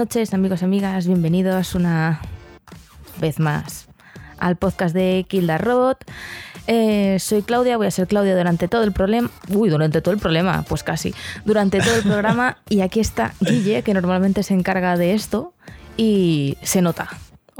Buenas noches, amigos y amigas. Bienvenidos una vez más al podcast de Kill the Robot. Eh, soy Claudia, voy a ser Claudia durante todo el problema. Uy, durante todo el problema, pues casi. Durante todo el programa. Y aquí está Guille, que normalmente se encarga de esto. Y se nota.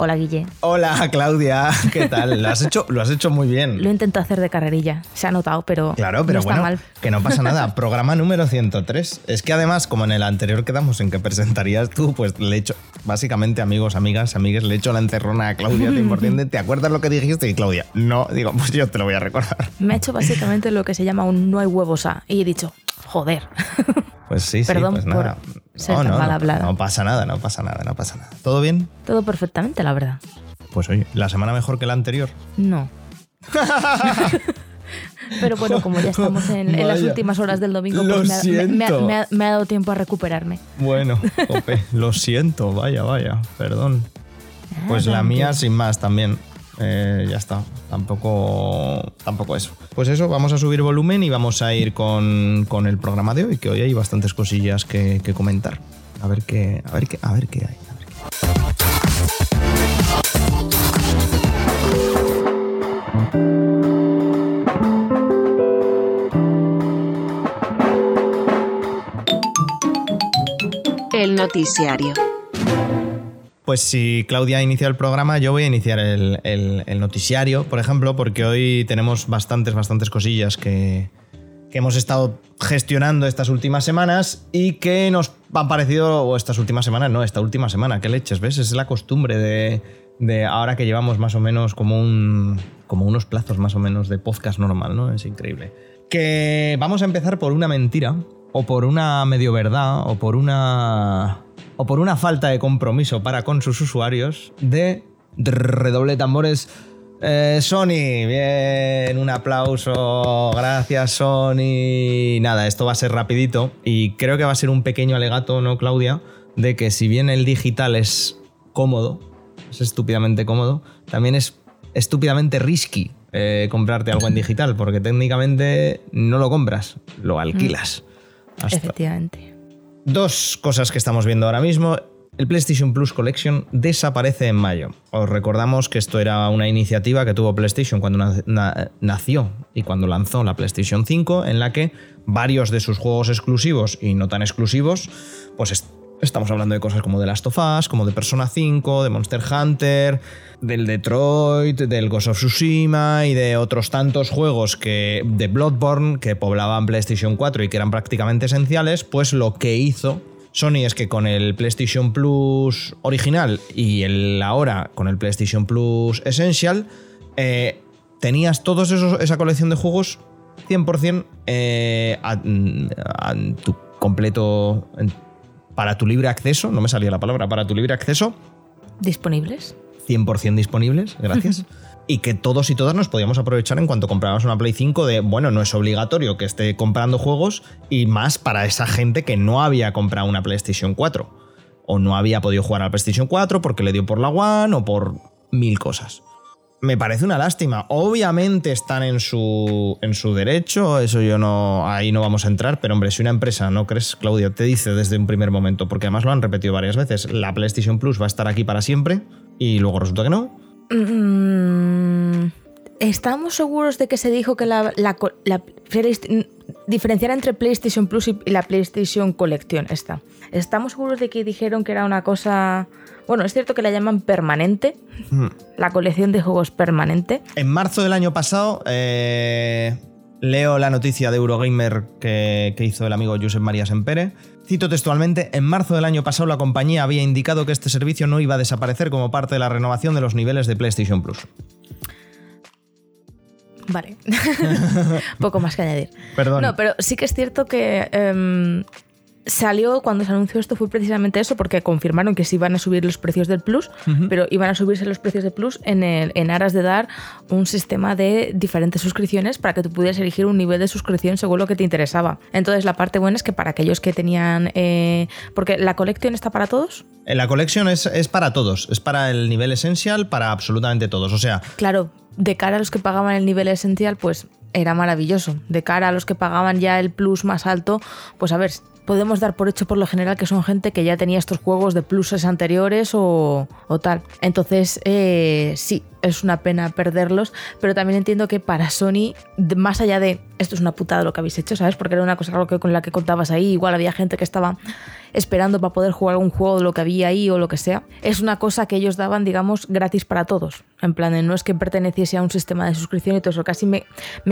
Hola, Guille. Hola, Claudia. ¿Qué tal? Lo has hecho, lo has hecho muy bien. Lo intento hacer de carrerilla. Se ha notado, pero. Claro, pero no está bueno, mal. que no pasa nada. Programa número 103. Es que además, como en el anterior quedamos en que presentarías tú, pues le he hecho, básicamente, amigos, amigas, amigues, le he hecho la encerrona a Claudia 100%. ¿Te acuerdas lo que dijiste? Y Claudia, no, digo, pues yo te lo voy a recordar. Me ha hecho básicamente lo que se llama un no hay huevos a. Y he dicho, joder. Pues sí, Perdón sí, pues nada. por ser tan mal no, hablada. no pasa nada, no pasa nada, no pasa nada. ¿Todo bien? Todo perfectamente, la verdad. Pues oye, la semana mejor que la anterior. No. Pero bueno, como ya estamos en, en las últimas horas del domingo, pues me ha, me- me ha- siento. me ha- me ha dado tiempo a recuperarme. Bueno, jope, lo siento, vaya, vaya, perdón. Pues la mía sin más también. Eh, ya está. Tampoco, tampoco eso. Pues eso, vamos a subir volumen y vamos a ir con, con el programa de hoy, que hoy hay bastantes cosillas que, que comentar. A ver qué, a ver qué, a ver qué hay. El noticiario. Pues si Claudia inicia el programa, yo voy a iniciar el, noticiario, por ejemplo, porque hoy tenemos bastantes, bastantes cosillas que, que hemos estado gestionando estas últimas semanas y que nos han parecido, o estas últimas semanas, no, esta última semana, qué leches, ¿ves? Es la costumbre de, de ahora que llevamos más o menos como, un, como unos plazos más o menos de podcast normal, ¿no? Es increíble. Que vamos a empezar por una mentira, o por una medio verdad, o por una o por una falta de compromiso para con sus usuarios de redoble tambores eh, Sony. Bien, un aplauso. Gracias Sony. Nada, esto va a ser rapidito y creo que va a ser un pequeño alegato, ¿no, Claudia? De que si bien el digital es cómodo, es estúpidamente cómodo, también es estúpidamente risky eh, comprarte algo en digital, porque técnicamente no lo compras, lo alquilas. Hasta- Efectivamente. Dos cosas que estamos viendo ahora mismo. El PlayStation Plus Collection desaparece en mayo. Os recordamos que esto era una iniciativa que tuvo PlayStation cuando na- na- nació y cuando lanzó la PlayStation 5, en la que varios de sus juegos exclusivos y no tan exclusivos, pues estamos hablando de cosas como The Last of Us, como de Persona 5, de Monster Hunter, del Detroit, del Ghost of Tsushima y de otros tantos juegos que de Bloodborne que poblaban PlayStation 4 y que eran prácticamente esenciales, pues lo que hizo Sony es que con el PlayStation Plus original y el ahora con el PlayStation Plus Essential eh, tenías esos esa colección de juegos 100% eh, a, tu completo para tu libre acceso, no me salía la palabra, para tu libre acceso ¿Disponibles? 100% disponibles, gracias. y que todos y todas nos podíamos aprovechar en cuanto comprabas una Play 5 de, bueno, no es obligatorio que esté comprando juegos y más para esa gente que no había comprado una PlayStation 4 o no había podido jugar a la PlayStation 4 porque le dio por la One o por mil cosas. Me parece una lástima. Obviamente están en su, en su derecho, eso yo no, ahí no vamos a entrar, pero hombre, si una empresa, ¿no crees, Claudio? Te dice desde un primer momento, porque además lo han repetido varias veces, la PlayStation Plus va a estar aquí para siempre y luego resulta que no. Mm, ¿Estamos seguros de que se dijo que la, diferenciar entre PlayStation Plus y y la PlayStation Collection esta? ¿Estamos seguros de que dijeron que era una cosa... Bueno, es cierto que la llaman permanente, Hmm. la colección de juegos permanente. En marzo del año pasado, eh, leo la noticia de Eurogamer que, que hizo el amigo Josep María Sempere. Cito textualmente, en marzo del año pasado la compañía había indicado que este servicio no iba a desaparecer como parte de la renovación de los niveles de PlayStation Plus. Vale. Poco más que añadir. Perdón. No, pero sí que es cierto que em, salió cuando se anunció esto fue precisamente eso, porque confirmaron que sí iban a subir los precios del Plus, pero iban a subirse los precios del Plus en, el- en aras de dar un sistema de diferentes suscripciones para que tú pudieras elegir un nivel de suscripción según lo que te interesaba. Entonces la parte buena es que para aquellos que tenían... eh, porque la colección está para todos. Eh, La colección es, es para todos, es para el nivel esencial, para absolutamente todos. O sea, Claro, de cara a los que pagaban el nivel esencial, pues era maravilloso. De cara a los que pagaban ya el plus más alto, pues a ver, podemos dar por hecho por lo general que son gente que ya tenía estos juegos de pluses anteriores o, tal. Entonces, eh, sí, es una pena perderlos, pero también entiendo que para Sony, más allá de esto es una putada lo que habéis hecho, ¿sabes? Porque era una cosa con la que contabas ahí, igual había gente que estaba esperando para poder jugar algún juego de lo que había ahí o lo que sea. Es una cosa que ellos daban, digamos, gratis para todos. En plan, no es que perteneciese a un sistema de suscripción y todo eso, casi me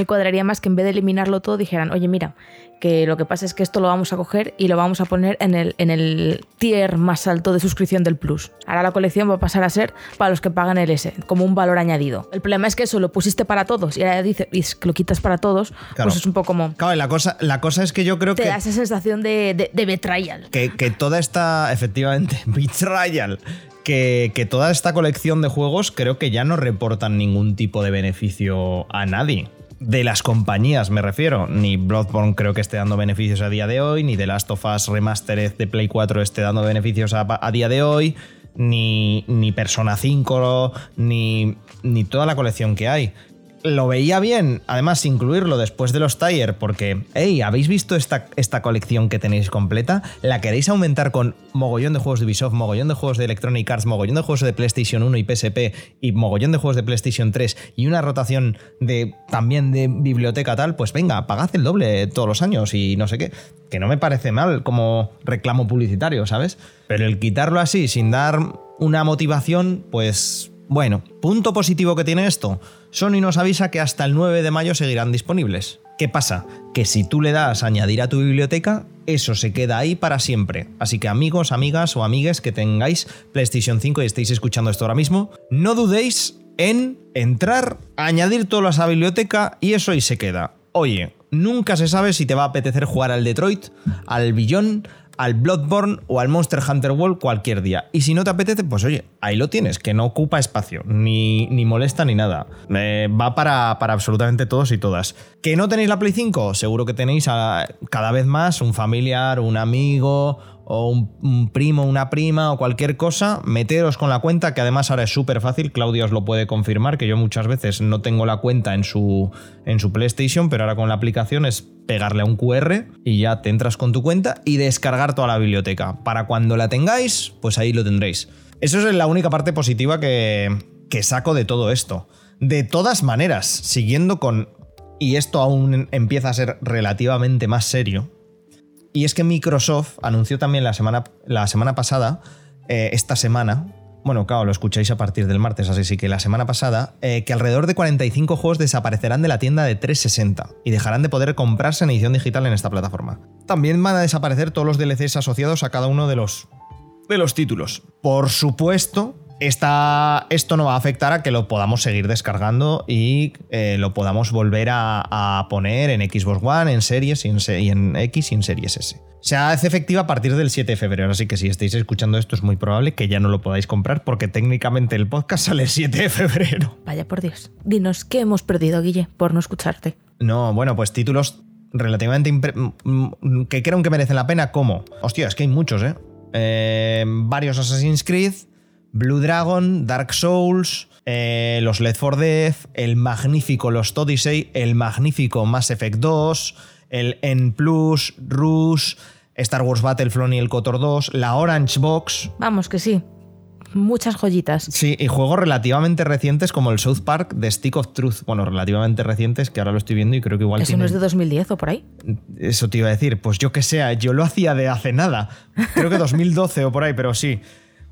cuadraría más que en vez de eliminarlo todo dijeran, oye, mira, que lo que pasa es que esto lo vamos a coger y lo vamos a poner en el, en el tier más alto de suscripción del Plus. Ahora la colección va a pasar a ser para los que pagan el S, como un valor añadido. El problema es que eso lo pusiste para todos y ahora dices que lo quitas para todos, pues es un poco como... Claro, la cosa, la cosa es que yo creo que... Te da esa sensación de, de, betrayal. Que, que toda esta, efectivamente, betrayal que, que, toda esta colección de juegos creo que ya no reportan ningún tipo de beneficio a nadie de las compañías me refiero. Ni Bloodborne creo que esté dando beneficios a día de hoy, ni The Last of Us Remastered de Play 4 esté dando beneficios a, día de hoy, ni, ni Persona 5, ni, ni toda la colección que hay lo veía bien, además, incluirlo después de los Tire, porque, hey, ¿habéis visto esta, esta colección que tenéis completa? ¿La queréis aumentar con mogollón de juegos de Ubisoft, mogollón de juegos de Electronic Arts, mogollón de juegos de PlayStation 1 y PSP y mogollón de juegos de PlayStation 3 y una rotación de también de biblioteca tal? Pues venga, pagad el doble todos los años y no sé qué. Que no me parece mal como reclamo publicitario, ¿sabes? Pero el quitarlo así sin dar una motivación, pues bueno, punto positivo que tiene esto. Sony nos avisa que hasta el 9 de mayo seguirán disponibles. ¿Qué pasa? Que si tú le das añadir a tu biblioteca, eso se queda ahí para siempre. Así que amigos, amigas o amigues que tengáis PlayStation 5 y estéis escuchando esto ahora mismo, no dudéis en entrar, añadir todo a esa biblioteca y eso ahí se queda. Oye, nunca se sabe si te va a apetecer jugar al Detroit, al Billón, al Bloodborne o al Monster Hunter World cualquier día. Y si no te apetece, pues oye, ahí lo tienes, que no ocupa espacio, ni, ni molesta ni nada. Eh, va para, para, absolutamente todos y todas. ¿Que no tenéis la Play 5? Seguro que tenéis cada vez más un familiar, un amigo o un, primo, una prima o cualquier cosa, meteros con la cuenta, que además ahora es súper fácil, Claudia os lo puede confirmar, que yo muchas veces no tengo la cuenta en su, en su PlayStation, pero ahora con la aplicación es pegarle a un QR y ya te entras con tu cuenta y descargar toda la biblioteca. Para cuando la tengáis, pues ahí lo tendréis. Eso es la única parte positiva que, que saco de todo esto. De todas maneras, siguiendo con... Y esto aún empieza a ser relativamente más serio y es que Microsoft anunció también la semana, la semana pasada, eh, esta semana, bueno, claro, lo escucháis a partir del martes, así que la semana pasada, eh, que alrededor de 45 juegos desaparecerán de la tienda de 360 y dejarán de poder comprarse en edición digital en esta plataforma. También van a desaparecer todos los DLCs asociados a cada uno de los, de los títulos. Por supuesto, esto no va a afectar a que lo podamos seguir descargando y eh, lo podamos volver a, poner en Xbox One, en series y en, X y en series S. Se hace efectiva a partir del 7 de febrero, así que si estáis escuchando esto es muy probable que ya no lo podáis comprar porque técnicamente el podcast sale el 7 de febrero. Vaya por Dios. Dinos, ¿qué hemos perdido, Guille, por no escucharte? No, bueno, pues títulos relativamente que creo que merecen la pena, ¿cómo? Hostia, es que hay muchos, ¿eh? eh varios Assassin's Creed, Blue Dragon, Dark Souls, eh, los Left 4 Dead, el magnífico Los Odyssey, el magnífico Mass Effect 2, el N Plus, Rush, Star Wars Battlefront y el Cotor 2, la Orange Box. Vamos, que sí. Muchas joyitas. Sí, y juegos relativamente recientes como el South Park de Stick of Truth. Bueno, relativamente recientes, que ahora lo estoy viendo y creo que igual. ¿Eso no es de 2010 o por ahí? Eso te iba a decir. Pues yo que sea, yo lo hacía de hace nada. Creo que 2012 o por ahí, pero sí.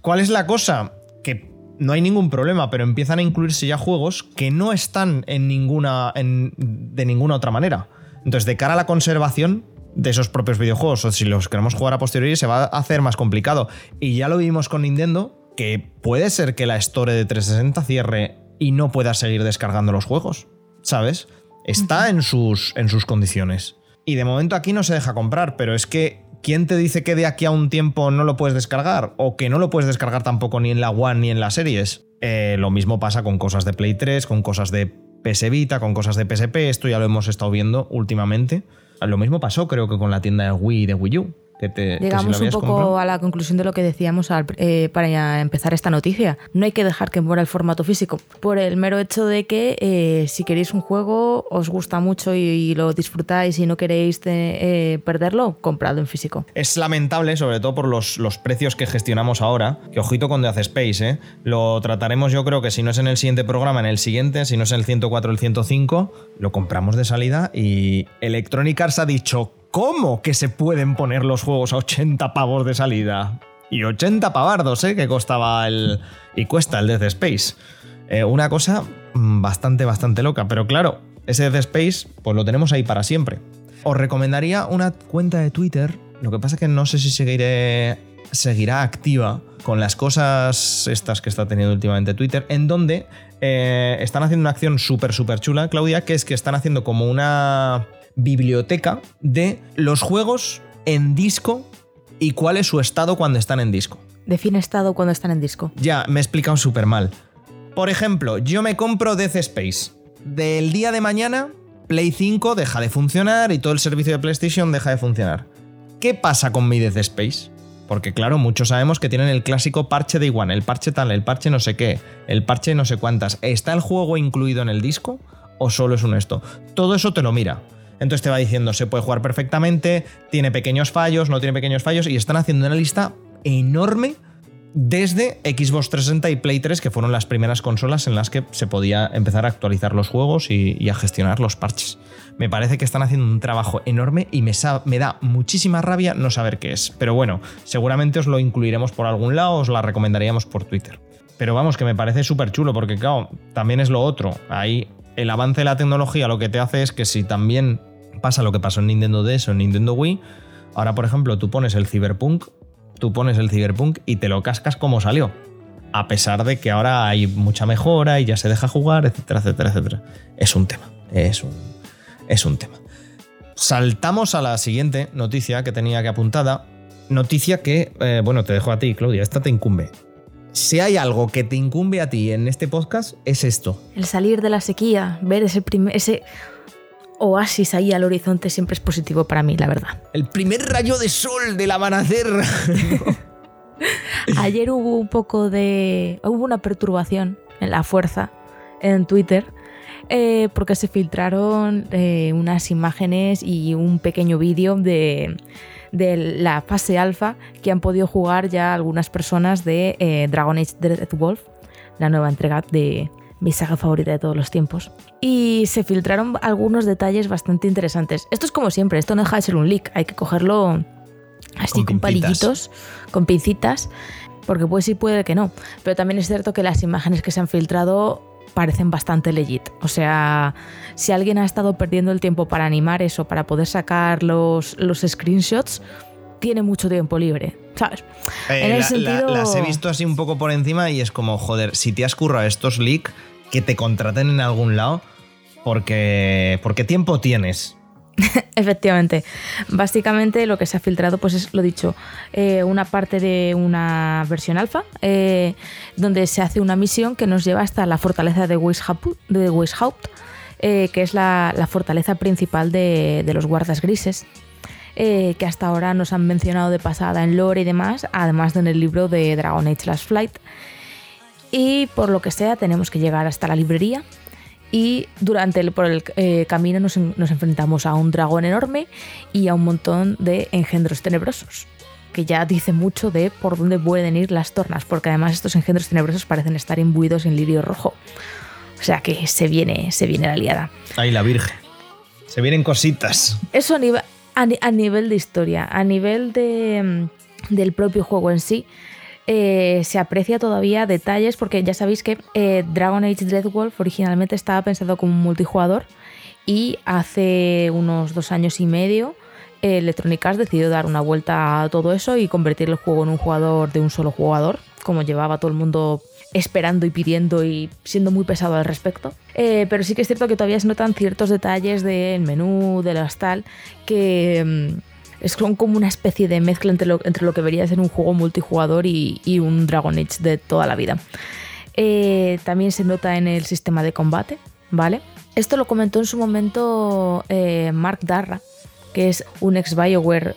¿Cuál es la cosa? Que no hay ningún problema, pero empiezan a incluirse ya juegos que no están en ninguna, de ninguna otra manera. Entonces, de cara a la conservación de esos propios videojuegos, o si los queremos jugar a posteriori, se va a hacer más complicado. Y ya lo vimos con Nintendo, que puede ser que la Store de 360 cierre y no pueda seguir descargando los juegos, ¿sabes? Está en, sus, en sus condiciones. Y de momento aquí no se deja comprar, pero es que ¿quién te dice que de aquí a un tiempo no lo puedes descargar? O que no lo puedes descargar tampoco ni en la One ni en las series. Eh, lo mismo pasa con cosas de Play 3, con cosas de PS Vita, con cosas de PSP, esto ya lo hemos estado viendo últimamente. Lo mismo pasó creo que con la tienda de Wii y de Wii U. Que te, Llegamos un poco a la conclusión de lo que decíamos eh, para empezar esta noticia. No hay que dejar que muera el formato físico, por el mero hecho de que eh, si queréis un juego, os gusta mucho y, lo disfrutáis y no queréis eh, perderlo, compradlo en físico. Es lamentable, sobre todo por los, los precios que gestionamos ahora, que ojito con Hace Space. Lo trataremos yo creo que si no es en el siguiente programa, en el siguiente, si no es en el 104 o el 105, lo compramos de salida y Electronic Arts ha dicho ¿Cómo que se pueden poner los juegos a 80 pavos de salida? Y 80 pavardos, ¿eh? Que costaba el. Y cuesta el Death Space. Eh, una cosa mm, bastante, bastante loca. Pero claro, ese Death Space, pues lo tenemos ahí para siempre. Os recomendaría una cuenta de Twitter. Lo que pasa es que no sé si seguiré, seguirá activa con las cosas estas que está teniendo últimamente Twitter, en donde eh, están haciendo una acción súper, súper chula, Claudia, que es que están haciendo como una biblioteca de los juegos en disco y cuál es su estado cuando están en disco. Define estado cuando están en disco. Ya, me he explicado súper mal. Por ejemplo, yo me compro Death Space. Del día de mañana, Play 5 deja de funcionar y todo el servicio de PlayStation deja de funcionar. ¿Qué pasa con mi Death Space? Porque claro, muchos sabemos que tienen el clásico parche de igual, el parche tal, el parche no sé qué, el parche no sé cuántas. ¿Está el juego incluido en el disco o solo es un esto? Todo eso te lo mira. Entonces te va diciendo, se puede jugar perfectamente, tiene pequeños fallos, no tiene pequeños fallos, y están haciendo una lista enorme desde Xbox 360 y Play 3, que fueron las primeras consolas en las que se podía empezar a actualizar los juegos y, a gestionar los parches. Me parece que están haciendo un trabajo enorme y me, da muchísima rabia no saber qué es. Pero bueno, seguramente os lo incluiremos por algún lado, os la recomendaríamos por Twitter. Pero vamos, que me parece súper chulo, porque claro, también es lo otro. El avance de la tecnología lo que te hace es que si también pasa lo que pasó en Nintendo DS o en Nintendo Wii, ahora por ejemplo tú pones el Cyberpunk, tú pones el Cyberpunk y te lo cascas como salió. A pesar de que ahora hay mucha mejora y ya se deja jugar, etcétera, etcétera, etcétera. Es un tema, es un, es un tema. Saltamos a la siguiente noticia que tenía que apuntada. Noticia que, eh, bueno, te dejo a ti, Claudia, esta te incumbe si hay algo que te incumbe a ti en este podcast, es esto. El salir de la sequía, ver ese, ese oasis ahí al horizonte siempre es positivo para mí, la verdad. El primer rayo de sol del amanecer. Ayer hubo un poco de... hubo una perturbación en la fuerza en Twitter. Eh, porque se filtraron eh, unas imágenes y un pequeño vídeo de de la fase alfa que han podido jugar ya algunas personas de eh, Dragon Age Wolf, la nueva entrega de mi saga favorita de todos los tiempos. Y se filtraron algunos detalles bastante interesantes. Esto es como siempre, esto no deja de ser un leak, hay que cogerlo así con, palillitos, con pincitas, porque puede sí, puede que no. Pero también es cierto que las imágenes que se han filtrado parecen bastante legit. O sea, si alguien ha estado perdiendo el tiempo para animar eso, para poder sacar los, los screenshots, tiene mucho tiempo libre, ¿sabes? Eh, en el sentido... las he visto así un poco por encima y es como, joder, si te has currado estos leaks, que te contraten en algún lado, porque, porque tiempo tienes. Efectivamente. Básicamente lo que se ha filtrado, pues es lo dicho, eh, una parte de una versión alfa, eh, donde se hace una misión que nos lleva hasta la fortaleza de Weishaupt, eh, que es la, fortaleza principal de, los guardas grises. que hasta ahora nos han mencionado de pasada en lore y demás, además de en el libro de Dragon Age Last Flight. Y por lo que sea, tenemos que llegar hasta la librería, y durante el, por el eh, camino nos, enfrentamos a un dragón enorme y a un montón de engendros tenebrosos, que ya dice mucho de por dónde pueden ir las tornas, porque además estos engendros tenebrosos parecen estar imbuidos en lirio rojo. O sea que se viene, se viene la liada. Ahí la Virgen. Se vienen cositas. Eso a nivel, a nivel de historia, a nivel de, mm, del propio juego en sí. Eh, se aprecia todavía detalles, porque ya sabéis que eh, Dragon Age Dreadwolf originalmente estaba pensado como un multijugador y hace unos dos años y medio eh, Electronic Arts decidió dar una vuelta a todo eso y convertir el juego en un jugador de un solo jugador, como llevaba todo el mundo esperando y pidiendo y siendo muy pesado al respecto. pero sí que es cierto que todavía se notan ciertos detalles del menú, de las tal, que es como una especie de mezcla entre lo, entre lo que debería ser un juego multijugador y, un Dragon Age de toda la vida. Eh, también se nota en el sistema de combate, ¿vale? Esto lo comentó en su momento eh, Mark Darra, que es un ex BioWare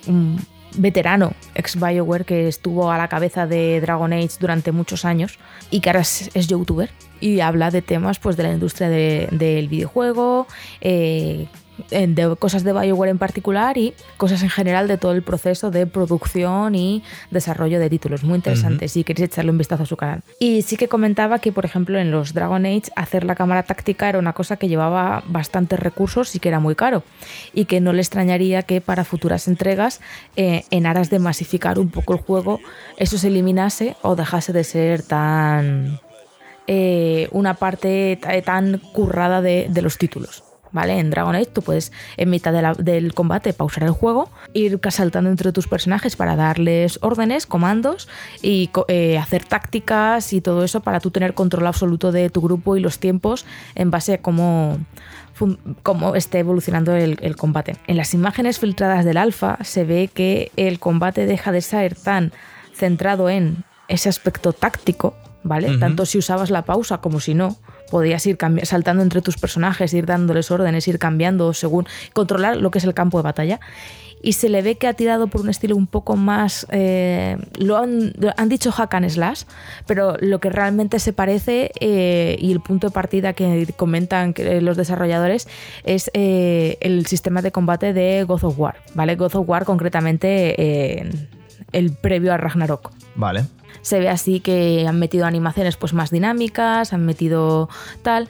veterano ex BioWare que estuvo a la cabeza de Dragon Age durante muchos años y que ahora es, youtuber y habla de temas pues, de la industria del videojuego, eh, de cosas de Bioware en particular y cosas en general de todo el proceso de producción y desarrollo de títulos. Muy interesante si queréis echarle un vistazo a su canal. Y sí que comentaba que, por ejemplo, en los Dragon Age hacer la cámara táctica era una cosa que llevaba bastantes recursos y que era muy caro. Y que no le extrañaría que para futuras entregas, eh, en aras de masificar un poco el juego, eso se eliminase o dejase de ser tan... Eh, una parte tan currada de los títulos. ¿Vale? En Dragon Age tú puedes en mitad del combate pausar el juego, ir saltando entre tus personajes para darles órdenes, comandos y eh, hacer tácticas y todo eso para tú tener control absoluto de tu grupo y los tiempos en base a cómo, cómo esté evolucionando el, combate. En las imágenes filtradas del alfa se ve que el combate deja de ser tan centrado en ese aspecto táctico, ¿vale? Tanto si usabas la pausa como si no podías ir saltando entre tus personajes, ir dándoles órdenes, ir cambiando según controlar lo que es el campo de batalla. Y se le ve que ha tirado por un estilo un poco más. Eh, lo, han, dicho hack and slash, pero lo que realmente se parece eh, y el punto de partida que comentan los desarrolladores es eh, el sistema de combate de God of War. ¿Vale? God of War, concretamente, el previo a Ragnarok. Vale se ve así que han metido animaciones pues más dinámicas, han metido tal,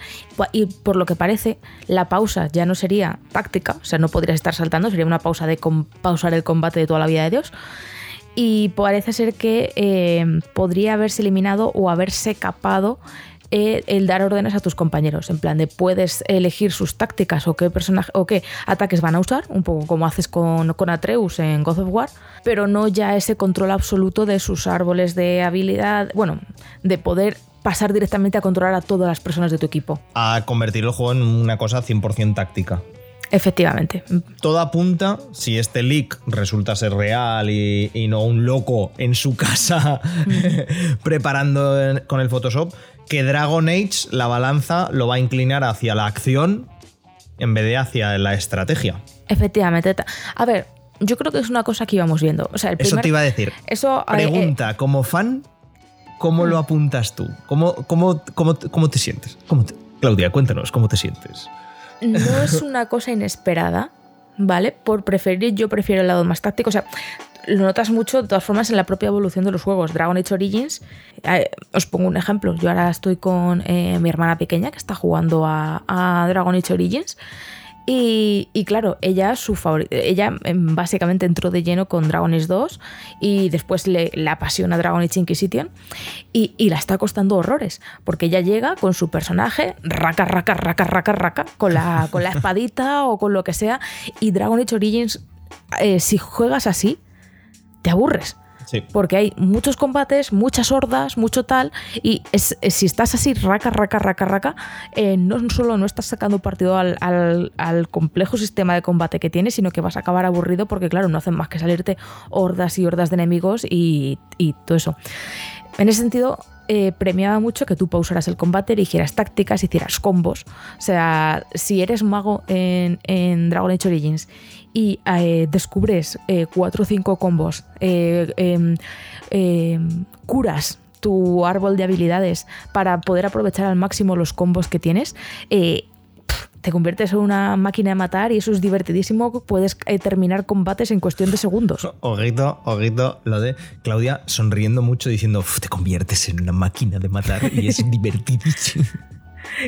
y por lo que parece la pausa ya no sería táctica, o sea, no podrías estar saltando, sería una pausa de pausar el combate de toda la vida de Dios. Y parece ser que eh, podría haberse eliminado o haberse capado eh, el dar órdenes a tus compañeros. En plan de puedes elegir sus tácticas o qué personaje o qué ataques van a usar, un poco como haces con, con Atreus en God of War, pero no ya ese control absoluto de sus árboles de habilidad, bueno, de poder pasar directamente a controlar a todas las personas de tu equipo. A convertir el juego en una cosa 100% táctica. Efectivamente. Todo apunta, si este leak resulta ser real y, no un loco en su casa preparando con el Photoshop, que Dragon Age la balanza lo va a inclinar hacia la acción en vez de hacia la estrategia. Efectivamente. A ver, yo creo que es una cosa que íbamos viendo. eso te iba a decir. Eso, eh, Pregunta, como fan, ¿cómo lo mm. apuntas tú? ¿Cómo, cómo, cómo, te sientes? Claudia, cuéntanos, ¿cómo te sientes? No es una cosa inesperada, ¿vale? Por preferir, yo prefiero el lado más táctico. O sea, lo notas mucho de todas formas en la propia evolución de los juegos. Dragon Age Origins, eh, os pongo un ejemplo. Yo ahora estoy con eh, mi hermana pequeña que está jugando a, a Dragon Age Origins y, claro, ella, su ella em, básicamente entró de lleno con Dragon Age 2 y después le, apasiona Dragon Age Inquisition y, y, la está costando horrores, porque ella llega con su personaje, raca, raca, raca, raca, raca, con la, con la espadita o con lo que sea, y Dragon Age Origins, eh, si juegas así, te aburres. Porque hay muchos combates, muchas hordas, mucho tal, y si estás así raca, raca, raca, raca, eh, no solo no estás sacando partido al, complejo sistema de combate que tienes, sino que vas a acabar aburrido porque, claro, no hacen más que salirte hordas y hordas de enemigos y, todo eso. En ese sentido, eh, premiaba mucho que tú pausaras el combate, eligieras tácticas, hicieras combos. O sea, si eres mago en, en Dragon Age Origins y eh, descubres eh, cuatro o cinco combos, eh, em, em, curas tu árbol de habilidades para poder aprovechar al máximo los combos que tienes, te conviertes en una máquina de matar y eso es divertidísimo. Puedes terminar combates en cuestión de segundos. Ojito, ojito, lo de Claudia sonriendo mucho diciendo, te conviertes en una máquina de matar y es divertidísimo.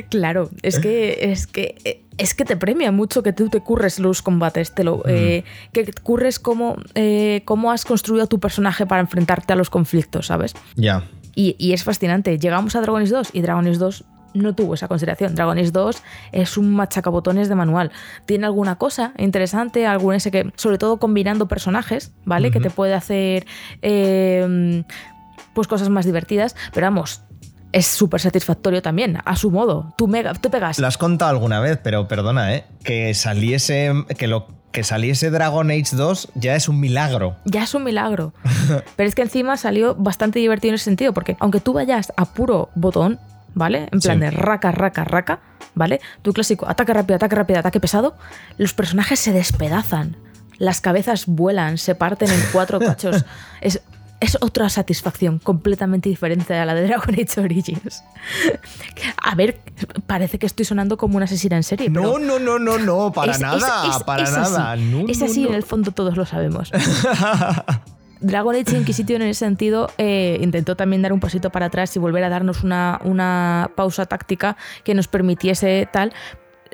Claro, es que, es que es que te premia mucho que tú te curres los combates, te lo, eh, que curres cómo, eh, cómo has construido tu personaje para enfrentarte a los conflictos, ¿sabes? Ya. Y, es fascinante. Llegamos a Dragones 2 y Dragones 2 no tuvo esa consideración. Dragones 2 es un machacabotones de manual. Tiene alguna cosa interesante, algún ese que, sobre todo combinando personajes, ¿vale? Que te puede hacer eh, pues cosas más divertidas. Pero vamos, es súper satisfactorio también, a su modo. Tú, mega, tú pegas. Lo has contado alguna vez, pero perdona, ¿eh? Que saliese. Que lo que saliese Dragon Age 2 ya es un milagro. Ya es un milagro. pero es que encima salió bastante divertido en ese sentido, porque aunque tú vayas a puro botón, ¿vale? En plan de raca, raca, raca, ¿vale? Tu clásico ataque rápido, ataque rápido, ataque pesado, los personajes se despedazan las cabezas vuelan, se parten en cuatro cachos. Es, es otra satisfacción completamente diferente a la de Dragon Age Origins. A ver, parece que estoy sonando como una asesina en serie. No, pero no, no, no, no, para es- nada, es- es- para nada. así. No, es así, no. en el fondo todos lo sabemos. Dragon Age Inquisition en ese sentido eh, intentó también dar un pasito para atrás y volver a darnos una, una pausa táctica que nos permitiese tal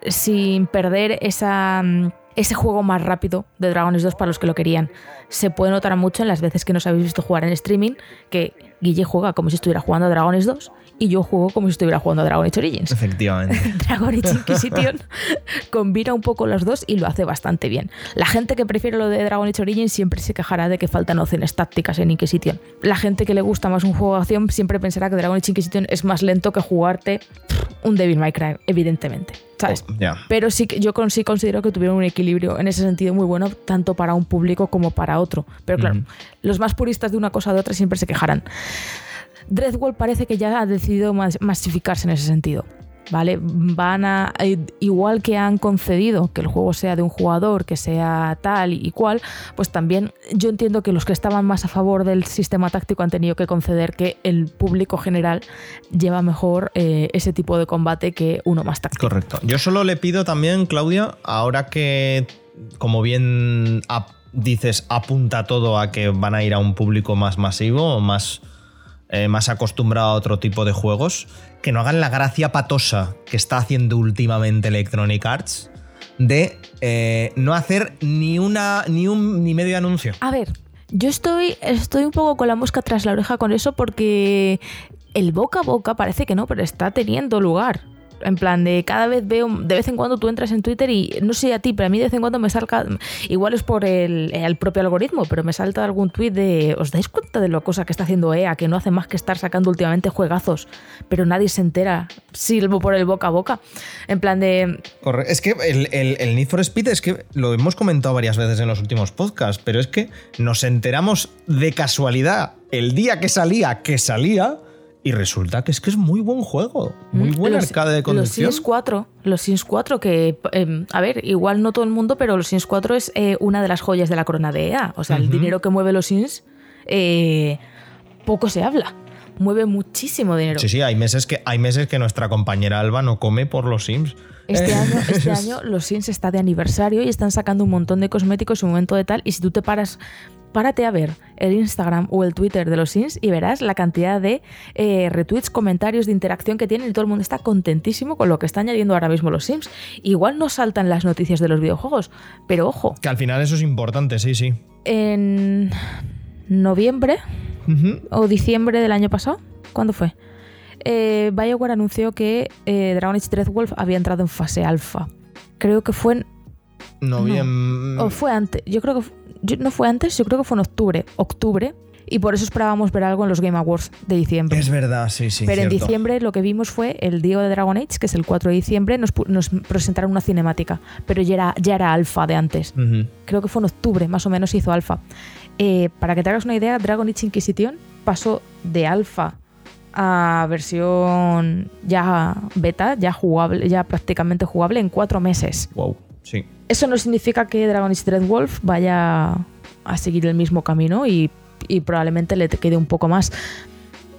sin perder esa, mm, ese juego más rápido de Dragon Age 2 para los que lo querían. Se puede notar mucho en las veces que nos habéis visto jugar en streaming que Guille juega como si estuviera jugando a Dragon Age 2 y yo juego como si estuviera jugando a Dragon Age Origins. Efectivamente. Dragon Age Inquisition combina un poco los dos y lo hace bastante bien. La gente que prefiere lo de Dragon Age Origins siempre se quejará de que faltan opciones tácticas en Inquisition. La gente que le gusta más un juego de acción siempre pensará que Dragon Age Inquisition es más lento que jugarte un Devil May Cry, evidentemente. ¿Sabes? Oh. Pero sí que yo con- sí considero que tuvieron un equilibrio en ese sentido muy bueno, tanto para un público como para otro. Pero claro, los más puristas de una cosa o de otra siempre se quejarán. Dreadwall parece que ya ha decidido mas- masificarse en ese sentido. ¿Vale? Van a. eh, Igual que han concedido que el juego sea de un jugador, que sea tal y cual, pues también yo entiendo que los que estaban más a favor del sistema táctico han tenido que conceder que el público general lleva mejor eh, ese tipo de combate que uno más táctico. Correcto. Yo solo le pido también, Claudia, ahora que, como bien dices, apunta todo a que van a ir a un público más masivo o más, eh, más acostumbrado a otro tipo de juegos, que no hagan la gracia patosa que está haciendo últimamente Electronic Arts de eh, no hacer ni una ni un ni medio anuncio. A ver, yo estoy, estoy un poco con la mosca tras la oreja con eso porque el boca a boca parece que no, pero está teniendo lugar. En plan de cada vez veo, de vez en cuando tú entras en Twitter y no sé a ti, pero a mí de vez en cuando me salga, igual es por el, el propio algoritmo, pero me salta algún tweet de, ¿os dais cuenta de lo cosa que está haciendo EA? Que no hace más que estar sacando últimamente juegazos, pero nadie se entera, silbo por el boca a boca. En plan de, Es que el, el- el Need for Speed es que lo hemos comentado varias veces en los últimos podcasts, pero es que nos enteramos de casualidad el día que salía, que salía, y resulta que es que es muy buen juego. Muy buen Los- arcade de conducción. Los Sims 4, los Sims 4 que, eh, a ver, igual no todo el mundo, pero los Sims 4 es eh, una de las joyas de la corona de EA. O sea, el dinero que mueve los Sims, eh, poco se habla. Mueve muchísimo dinero. Sí, sí, hay meses, que, hay meses que nuestra compañera Alba no come por los Sims. Este, Eh, año, este año los Sims está de aniversario y están sacando un montón de cosméticos y un momento de tal. Y si tú te paras, párate a ver el Instagram o el Twitter de los Sims y verás la cantidad de eh, retweets, comentarios, de interacción que tienen y todo el mundo está contentísimo con lo que está añadiendo ahora mismo los Sims. Igual no saltan las noticias de los videojuegos, pero ojo, Que al final eso es importante, sí, sí. en noviembre o diciembre del año pasado, ¿cuándo fue? Eh, BioWare anunció que eh, Dragon Age Dreadwolf había entrado en fase alfa. Creo que fue en No, bien. O fue antes. Yo creo que yo- no fue antes, yo creo que fue en octubre. Octubre. Y por eso esperábamos ver algo en los Game Awards de diciembre. Es verdad, sí, sí. Pero en diciembre lo que vimos fue el día de Dragon Age, que es el 4 de diciembre, nos, presentaron una cinemática. Pero ya era, ya era alfa de antes. Creo que fue en octubre, más o menos hizo alfa. Eh, para que te hagas una idea, Dragon Age Inquisition pasó de alfa a versión ya beta, ya jugable, ya prácticamente jugable en cuatro meses. Wow, sí. Eso no significa que Dragon Age Dreadwolf vaya a seguir el mismo camino y, y probablemente le quede un poco más.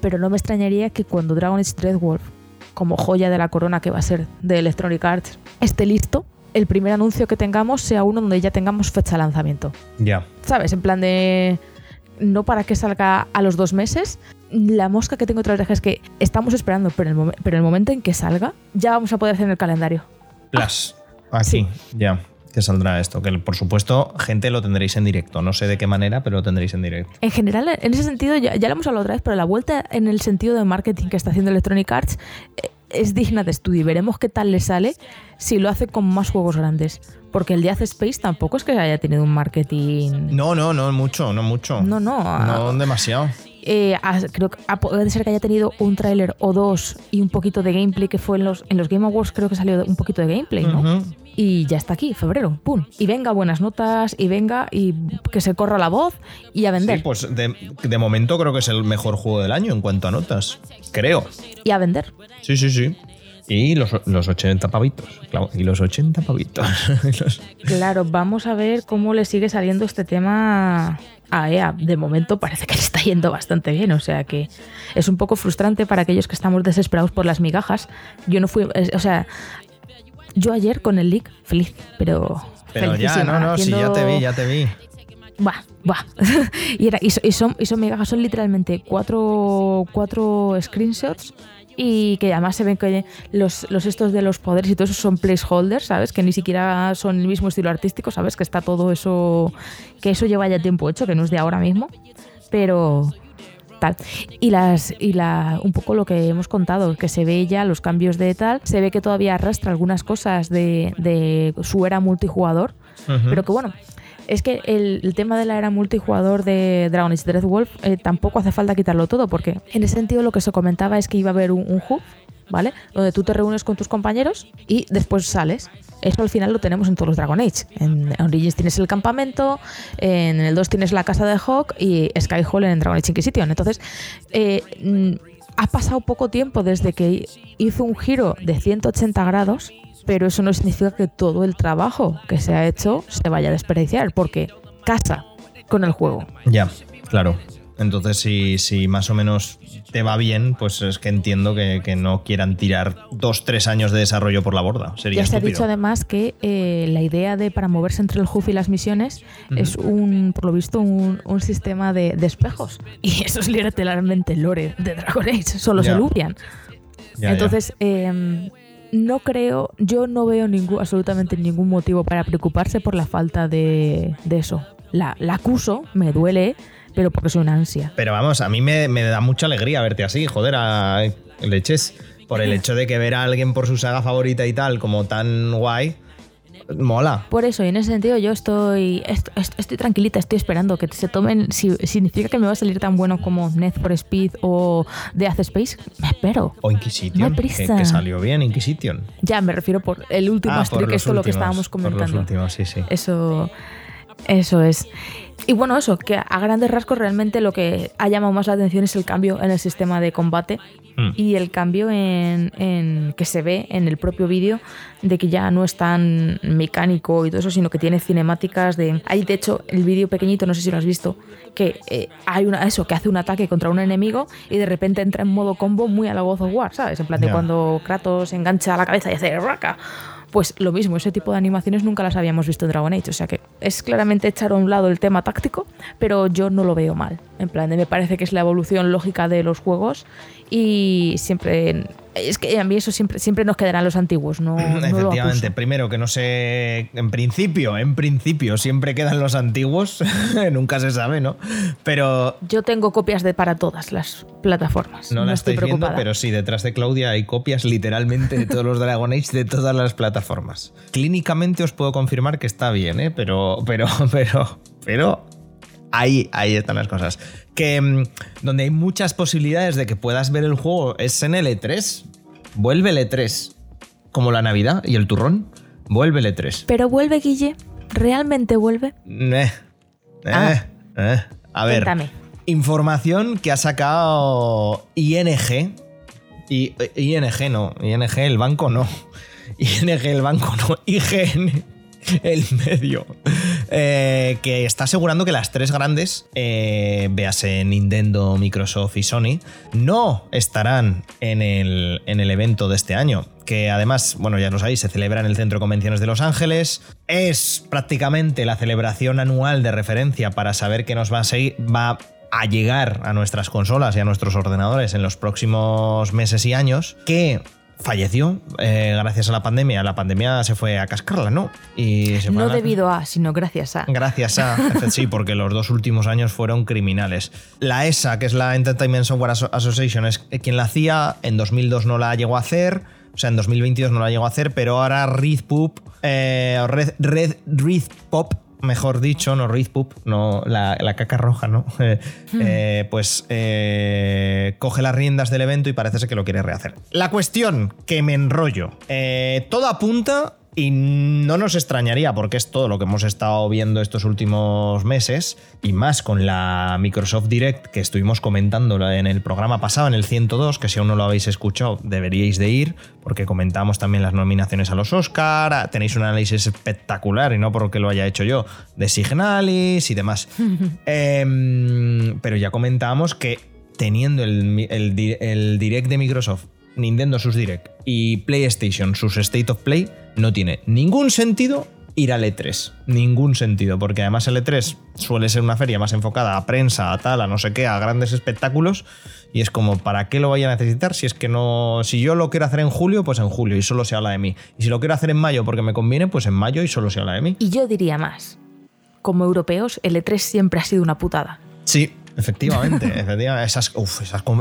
Pero no me extrañaría que cuando Dragon Age Dreadwolf, como joya de la corona que va a ser de Electronic Arts, esté listo, el primer anuncio que tengamos sea uno donde ya tengamos fecha de lanzamiento. Ya. ¿Sabes? En plan de... No para que salga a los dos meses. La mosca que tengo otra vez es que estamos esperando, pero el, pero el momento en que salga, ya vamos a poder hacer el calendario. Plus. Aquí, ya. Que saldrá esto. Que por supuesto, gente lo tendréis en directo. No sé de qué manera, pero lo tendréis en directo. En general, en ese sentido, ya, ya lo hemos hablado otra vez, pero la vuelta en el sentido de marketing que está haciendo Electronic Arts eh, es digna de estudio. y Veremos qué tal le sale si lo hace con más juegos grandes. Porque el Death Space tampoco es que haya tenido un marketing. No, no, no mucho, no mucho. No, no. No demasiado. Eh, creo que ah, puede ser que haya tenido un tráiler o dos y un poquito de gameplay que fue en los, en los Game Awards, creo que salió un poquito de gameplay, ¿no? Y ya está aquí, febrero, pum. Y venga, buenas notas, y venga, y que se corra la voz y a vender. Sí, pues de, de momento creo que es el mejor juego del año en cuanto a notas. Creo. Y a vender. Sí, sí, sí. Y los, los 80 pavitos, claro, y los 80 pavitos. Claro, vamos a ver cómo le sigue saliendo este tema a EA. De momento parece que le está yendo bastante bien, o sea que es un poco frustrante para aquellos que estamos desesperados por las migajas. Yo no fui, o sea, yo ayer con el leak feliz, pero Pero ya, no, no, sí, ya te vi, haciendo- ya te vi. Buah, buah. y, era, y, y son, y son migajas, son literalmente cuatro, cuatro screenshots y que además se ven que los, los estos de los poderes y todo eso son placeholders, ¿sabes? Que ni siquiera son el mismo estilo artístico, ¿sabes? Que está todo eso, que eso lleva ya tiempo hecho, que no es de ahora mismo, pero tal. Y las y la un poco lo que hemos contado, que se ve ya los cambios de tal, se ve que todavía arrastra algunas cosas de, de su era multijugador, pero que bueno, es que el, el tema de la era multijugador de Dragon Age Dreadwolf eh, tampoco hace falta quitarlo todo, porque en ese sentido lo que se comentaba es que iba a haber un, un hub, ¿vale? Donde tú te reúnes con tus compañeros y después sales. Eso al final lo tenemos en todos los Dragon Age. En Origins tienes el campamento, en el 2 tienes la casa de Hawk y Skyhall en Dragon Age Inquisition. Entonces, eh, mm, ha pasado poco tiempo desde que hizo un giro de 180 grados, pero eso no significa que todo el trabajo que se ha hecho se vaya a desperdiciar, porque casa con el juego. Ya, claro. Entonces, si, si más o menos te va bien, pues es que entiendo que, que no quieran tirar dos, tres años de desarrollo por la borda. Sería Ya se ha dicho además que eh, la idea de para moverse entre el HUF y las misiones es un, por lo visto, un, un sistema de, de espejos. Y eso es literalmente lore de Dragon Age, solo Ya. se lupian. Ya, ya. Entonces, eh, no creo, yo no veo ningún, absolutamente ningún motivo para preocuparse por la falta de, de eso. La, la acuso, me duele, pero porque soy una ansia. Pero vamos, a mí me, me da mucha alegría verte así, joder, a leches. Por el hecho de que ver a alguien por su saga favorita y tal, como tan guay, mola. Por eso, y en ese sentido, yo estoy, est- est- estoy tranquilita, estoy esperando que se tomen. Si significa que me va a salir tan bueno como Need for Speed o Death Space, me espero. O Inquisition, No hay que, prisa. que salió bien Inquisition. Ya me refiero por el último Ah, por esto es lo que estábamos por los comentando. últimos, sí, sí. Eso, eso es. Y bueno, eso, que a grandes rasgos realmente lo que ha llamado más la atención es el cambio en el sistema de combate Mm. y el cambio en, en- que se ve en el propio vídeo de que ya no es tan mecánico y todo eso, sino que tiene cinemáticas de... Hay de hecho el vídeo pequeñito, no sé si lo has visto, que eh, hay una eso, que hace un ataque contra un enemigo y de repente entra en modo combo muy a la God of War, ¿sabes? En plan de cuando Kratos engancha la cabeza y hace raca. Pues lo mismo, ese tipo de animaciones nunca las habíamos visto en Dragon Age. O sea que es claramente echar a un lado el tema táctico, pero yo no lo veo mal. En plan, me parece que es la evolución lógica de los juegos y siempre. Es que a mí eso siempre, siempre nos quedarán los antiguos, no, Efectivamente, primero que no sé, en principio, en principio siempre quedan los antiguos, nunca se sabe, ¿no? Pero Yo tengo copias de para todas las plataformas. no, No, la estoy estáis viendo, preocupada. pero sí, detrás de Claudia hay copias literalmente de todos los Dragon Age de todas las plataformas. Clínicamente os puedo confirmar que está bien, ¿eh? Pero, pero, pero, pero ahí, ahí están las cosas. Que mm, donde hay muchas posibilidades de que puedas ver el juego es en el E3. Vuelve el E3. Como la Navidad y el turrón. Vuelve el E E3. Pero vuelve, Guille. ¿Realmente vuelve? Eh, eh, Ah. eh. A ver, Cuéntame. información que ha sacado ING. Y, eh, ING no, ING el banco no. ING el banco no, IGN el medio. Eh, que está asegurando que las tres grandes, eh, véase Nintendo, Microsoft y Sony, no estarán en el, en el evento de este año. Que además, bueno, ya lo sabéis, se celebra en el Centro de Convenciones de Los Ángeles. Es prácticamente la celebración anual de referencia para saber qué nos va a seguir. Va a llegar a nuestras consolas y a nuestros ordenadores en los próximos meses y años, que falleció eh, gracias a la pandemia. La pandemia se fue a cascarla, ¿no? Y se No debido a, sino gracias a. Gracias a. Sí, porque los dos últimos años fueron criminales. La ESA, que es la Entertainment Software Asso- Association, es quien la hacía. En 2002 no la llegó a hacer. O sea, en 2022 no la llegó a hacer, pero ahora Red Pop, eh, Red, Red, Red Pop, mejor dicho, no Pop, no la, la caca roja, ¿no? Eh, eh, pues eh, coge las riendas del evento y parece ser que lo quiere rehacer. La cuestión, que me enrollo. Todo apunta Y no nos extrañaría, porque es todo lo que hemos estado viendo estos últimos meses, y más con la Microsoft Direct que estuvimos comentando en el programa pasado, en el 102, que si aún no lo habéis escuchado, deberíais de ir, porque comentamos también las nominaciones a los Oscar, tenéis un análisis espectacular, y no porque lo haya hecho yo, de Signalis y demás. Em, pero ya comentábamos que teniendo el, el Direct de Microsoft Nintendo sus Direct y PlayStation sus State of Play, no tiene ningún sentido ir al E3. Ningún sentido, porque además el E3 suele ser una feria más enfocada a prensa, a tal, a no sé qué, a grandes espectáculos. Y es como, ¿para qué lo vaya a necesitar? Si es que no. Si yo lo quiero hacer en julio, pues en julio y solo se habla de mí. Y si lo quiero hacer en mayo porque me conviene, pues en mayo y solo se habla de mí. Y yo diría más. Como europeos, el E3 siempre ha sido una putada. Sí, Efectivamente, efectivamente. Esas,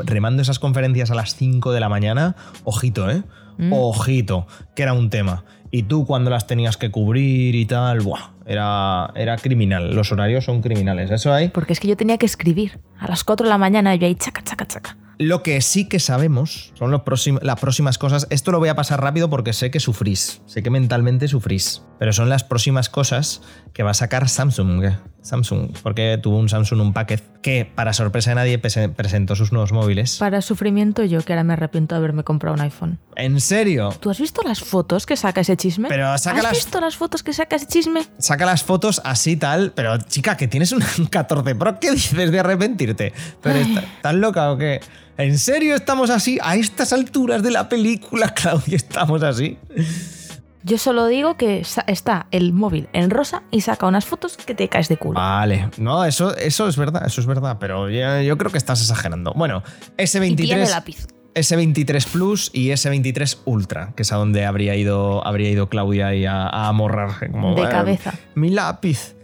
remando esas conferencias a las 5 de la mañana, ojito, ¿eh? Mm. Ojito, que era un tema. Y tú cuando las tenías que cubrir y tal, buah, era, era criminal. Los horarios son criminales. Eso hay. Porque es que yo tenía que escribir a las 4 de la mañana y yo ahí chaca, chaca, chaca. Lo que sí que sabemos son los las próximas cosas. Esto lo voy a pasar rápido porque sé que sufrís. Sé que mentalmente sufrís. Pero son las próximas cosas que va a sacar Samsung. Samsung, porque tuvo un Samsung un paquete que, para sorpresa de nadie, presentó sus nuevos móviles. Para sufrimiento, yo que ahora me arrepiento de haberme comprado un iPhone. ¿En serio? ¿Tú has visto las fotos que saca ese chisme? Pero ¿Has visto las fotos que saca ese chisme? Saca las fotos así tal, pero chica, que tienes un 14 Pro, ¿qué dices de arrepentirte? ¿Pero estás loca o qué? ¿En serio estamos así? A estas alturas de la película, Claudia, estamos así. Yo solo digo que está el móvil en rosa y saca unas fotos que te caes de culo. Vale, no, eso, eso es verdad, eso es verdad, pero yo, creo que estás exagerando. Bueno, S23. lápiz. S23 Plus y S23 Ultra, que es a donde habría ido, habría ido Claudia y a, a amorrar. de cabeza. Mi lápiz.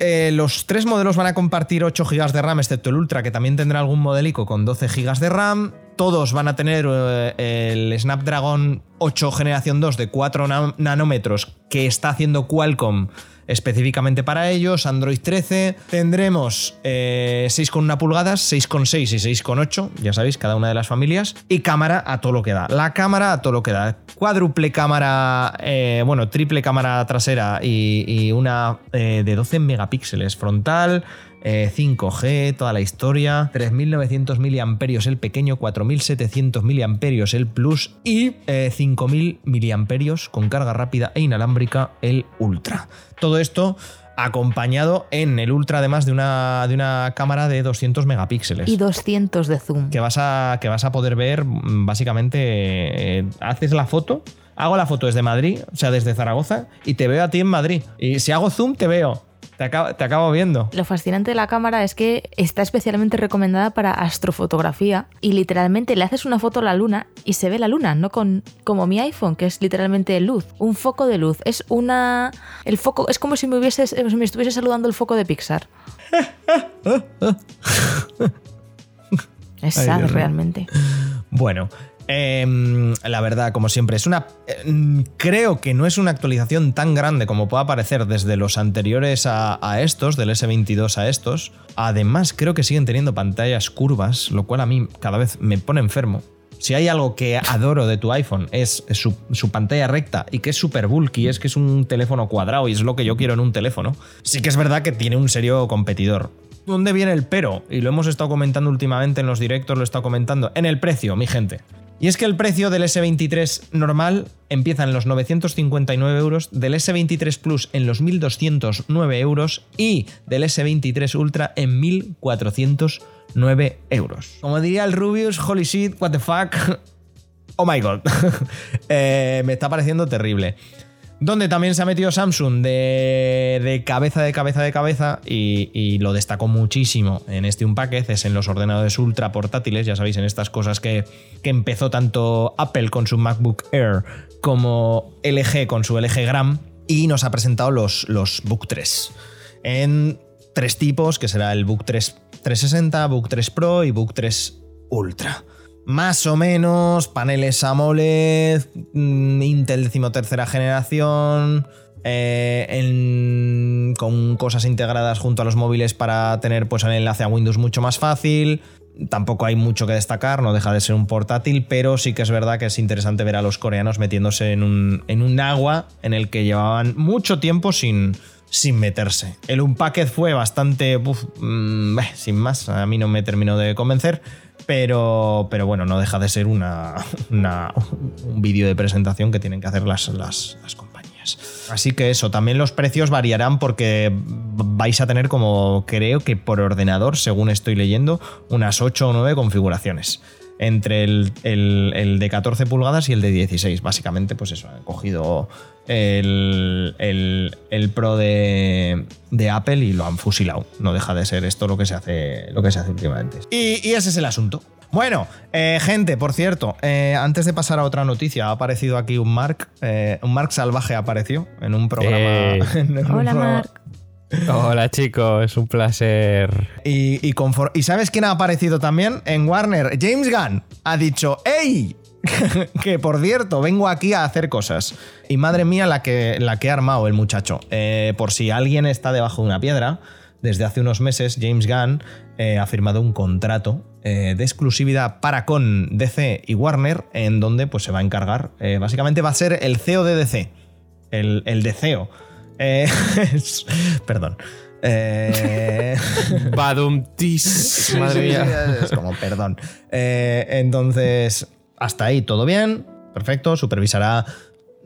Eh, los tres modelos van a compartir 8 GB de RAM, excepto el Ultra, que también tendrá algún modelico con 12 GB de RAM. Todos van a tener eh, el Snapdragon 8 generación 2 de 4 nanómetros que está haciendo Qualcomm específicamente para ellos, Android 13. Tendremos eh, 6,1 pulgadas, 6,6 y 6,8, ya sabéis, cada una de las familias. Y cámara a todo lo que da. La cámara a todo lo que da. Cuádruple cámara, eh, bueno, triple cámara trasera y, una eh, de 12 megapíxeles frontal. 5G, eh, toda la historia, 3.900 mAh el pequeño, 4.700 mAh el Plus y 5.000 mAh con carga rápida e inalámbrica el Ultra. Todo esto acompañado en el Ultra además de una, de una cámara de 200 megapíxeles. Y 200 de zoom. Que vas a, que vas a poder ver mm, básicamente, eh, haces la foto, hago la foto desde Madrid, o sea, desde Zaragoza, y te veo a ti en Madrid. Y si hago zoom, te veo. Te acabo, viendo. Lo fascinante de la cámara es que está especialmente recomendada para astrofotografía y literalmente le haces una foto a la luna y se ve la luna, no con como mi iPhone, que es literalmente luz, un foco de luz. Es una. El foco. Es como si me, hubieses, me estuviese saludando el foco de Pixar. es sad, realmente. Bueno, Em, la verdad, como siempre, es una. Em, creo que no es una actualización tan grande como pueda parecer desde los anteriores a, estos, del S22 a estos. Además, creo que siguen teniendo pantallas curvas, lo cual a mí cada vez me pone enfermo. Si hay algo que adoro de tu iPhone es, su, su, pantalla recta y que es súper bulky, es que es un teléfono cuadrado y es lo que yo quiero en un teléfono, sí que es verdad que tiene un serio competidor. ¿Dónde viene el pero? Y lo hemos estado comentando últimamente en los directos, lo he estado comentando. En el precio, mi gente. Y es que el precio del S23 normal empieza en los 959 euros, del S23 Plus en los 1209 euros y del S23 Ultra en 1409 euros. Como diría el Rubius, holy shit, what the fuck. Oh my god. Eh, me está pareciendo terrible. Donde también se ha metido Samsung de, cabeza, de cabeza, de cabeza y, lo destacó muchísimo en este Unpacked, es en los ordenadores ultra portátiles, ya sabéis, en estas cosas que, empezó tanto Apple con su MacBook Air como LG con su LG Gram y nos ha presentado los, los Book 3 en tres tipos, que será el Book 3 360, Book 3 Pro y Book 3 Ultra más o menos, paneles AMOLED, mm, Intel decimotercera generación, eh, con cosas integradas junto a los móviles para tener pues, el enlace a Windows mucho más fácil. Tampoco hay mucho que destacar, no deja de ser un portátil, pero sí que es verdad que es interesante ver a los coreanos metiéndose en un, en un agua en el que llevaban mucho tiempo sin, sin meterse. El Unpacked fue bastante. Mm, sin más, a mí no me terminó de convencer. Pero, pero bueno, no deja de ser una, un vídeo de presentación que tienen que hacer las, las, las compañías. Así que eso, también los precios variarán porque vais a tener como creo que por ordenador, según estoy leyendo, unas 8 o 9 configuraciones entre el, de 14 pulgadas y el de 16. Básicamente, pues eso, he cogido el, Pro de, Apple y lo han fusilado. No deja de ser esto lo que se hace, lo que se hace últimamente. Y, ese es el asunto. Bueno, eh, gente, por cierto, eh, antes de pasar a otra noticia, ha aparecido aquí un Mark, eh, un Mark salvaje apareció en un programa. Hola, Mark. Hola chicos, es un placer. Y, y, sabes quién ha aparecido también en Warner? James Gunn ha dicho, ¡Ey! que por cierto, vengo aquí a hacer cosas. Y madre mía, la que, la que ha armado el muchacho. Eh, por si alguien está debajo de una piedra, desde hace unos meses James Gunn eh, ha firmado un contrato eh, de exclusividad para con DC y Warner, en donde pues, se va a encargar. básicamente va a ser el CEO de DC. El, el DCO perdón. Eh, Badumtis. Madre mía. Es como, perdón. Eh, entonces, hasta ahí todo bien. Perfecto. Supervisará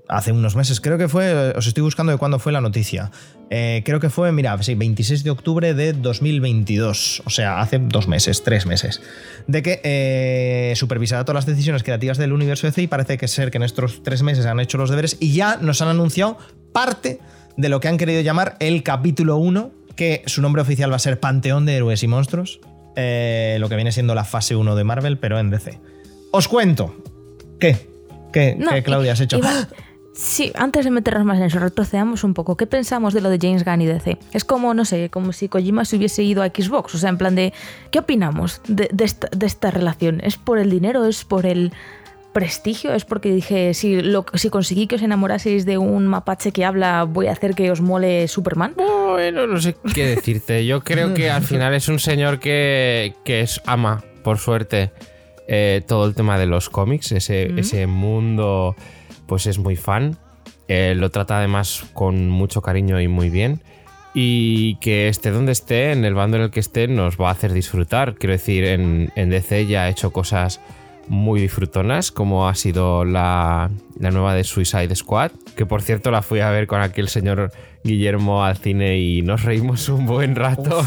hace unos meses. Creo que fue. Os estoy buscando de cuándo fue la noticia. Eh, creo que fue, mira, sí, 26 de octubre de 2022. O sea, hace dos meses, tres meses. De que supervisará todas las decisiones creativas del universo DC y parece que ser que en estos tres meses han hecho los deberes y ya nos han anunciado parte de lo que han querido llamar el capítulo 1, que su nombre oficial va a ser Panteón de Héroes y Monstruos, eh, lo que viene siendo la fase 1 de Marvel, pero en DC. Os cuento. ¿Qué? ¿Qué, Claudia, has hecho? Sí, antes de meternos más en eso, retrocedamos un poco. ¿Qué pensamos de lo de James Gunn y DC? Es como, no sé, como si Kojima se hubiese ido a Xbox. O sea, en plan de, ¿qué opinamos de, de esta relación? ¿Es por el dinero? ¿Es por el prestigio, es porque dije, si, lo, si conseguí que os enamoraseis de un mapache que habla, voy a hacer que os mole Superman. Bueno, no sé qué decirte. Yo creo que al final es un señor que, que es, ama, por suerte, eh, todo el tema de los cómics, ese, ese mundo, pues es muy fan. Eh, lo trata además con mucho cariño y muy bien y que esté donde esté, en el bando en el que esté, nos va a hacer disfrutar. Quiero decir, en, en DC ya ha hecho cosas muy disfrutonas, como ha sido la, nueva de Suicide Squad, que por cierto la fui a ver con aquel señor Guillermo al cine y nos reímos un buen rato.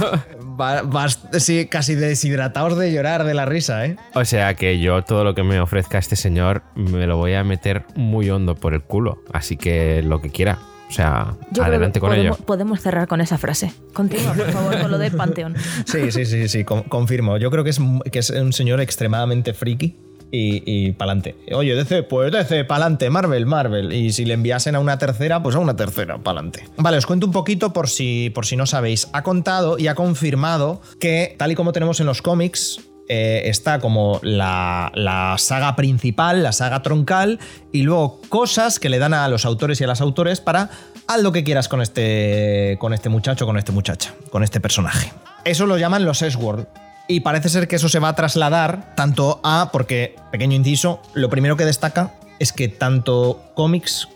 sí, casi deshidratados de llorar de la risa, ¿eh? O sea que yo todo lo que me ofrezca este señor me lo voy a meter muy hondo por el culo, así que lo que quiera. O sea, adelante con ello. Podemos cerrar con esa frase. Continúa, por favor, con lo de Panteón. Sí, sí, sí, sí, confirmo. Yo creo que es, que es un señor extremadamente friki y, y pa'lante. Oye, DC, pues DC, pa'lante, Marvel, Marvel. Y si le enviasen a una tercera, pues a una tercera, pa'lante. Vale, os cuento un poquito por si, por si no sabéis. Ha contado y ha confirmado que, tal y como tenemos en los cómics, eh, está como la, la, saga principal, la saga troncal, y luego cosas que le dan a los autores y a las autores para haz lo que quieras con este, con este muchacho, con este muchacha, con este personaje. Eso lo llaman los S-Word. Y parece ser que eso se va a trasladar tanto a, porque, pequeño inciso, lo primero que destaca es que tanto cómics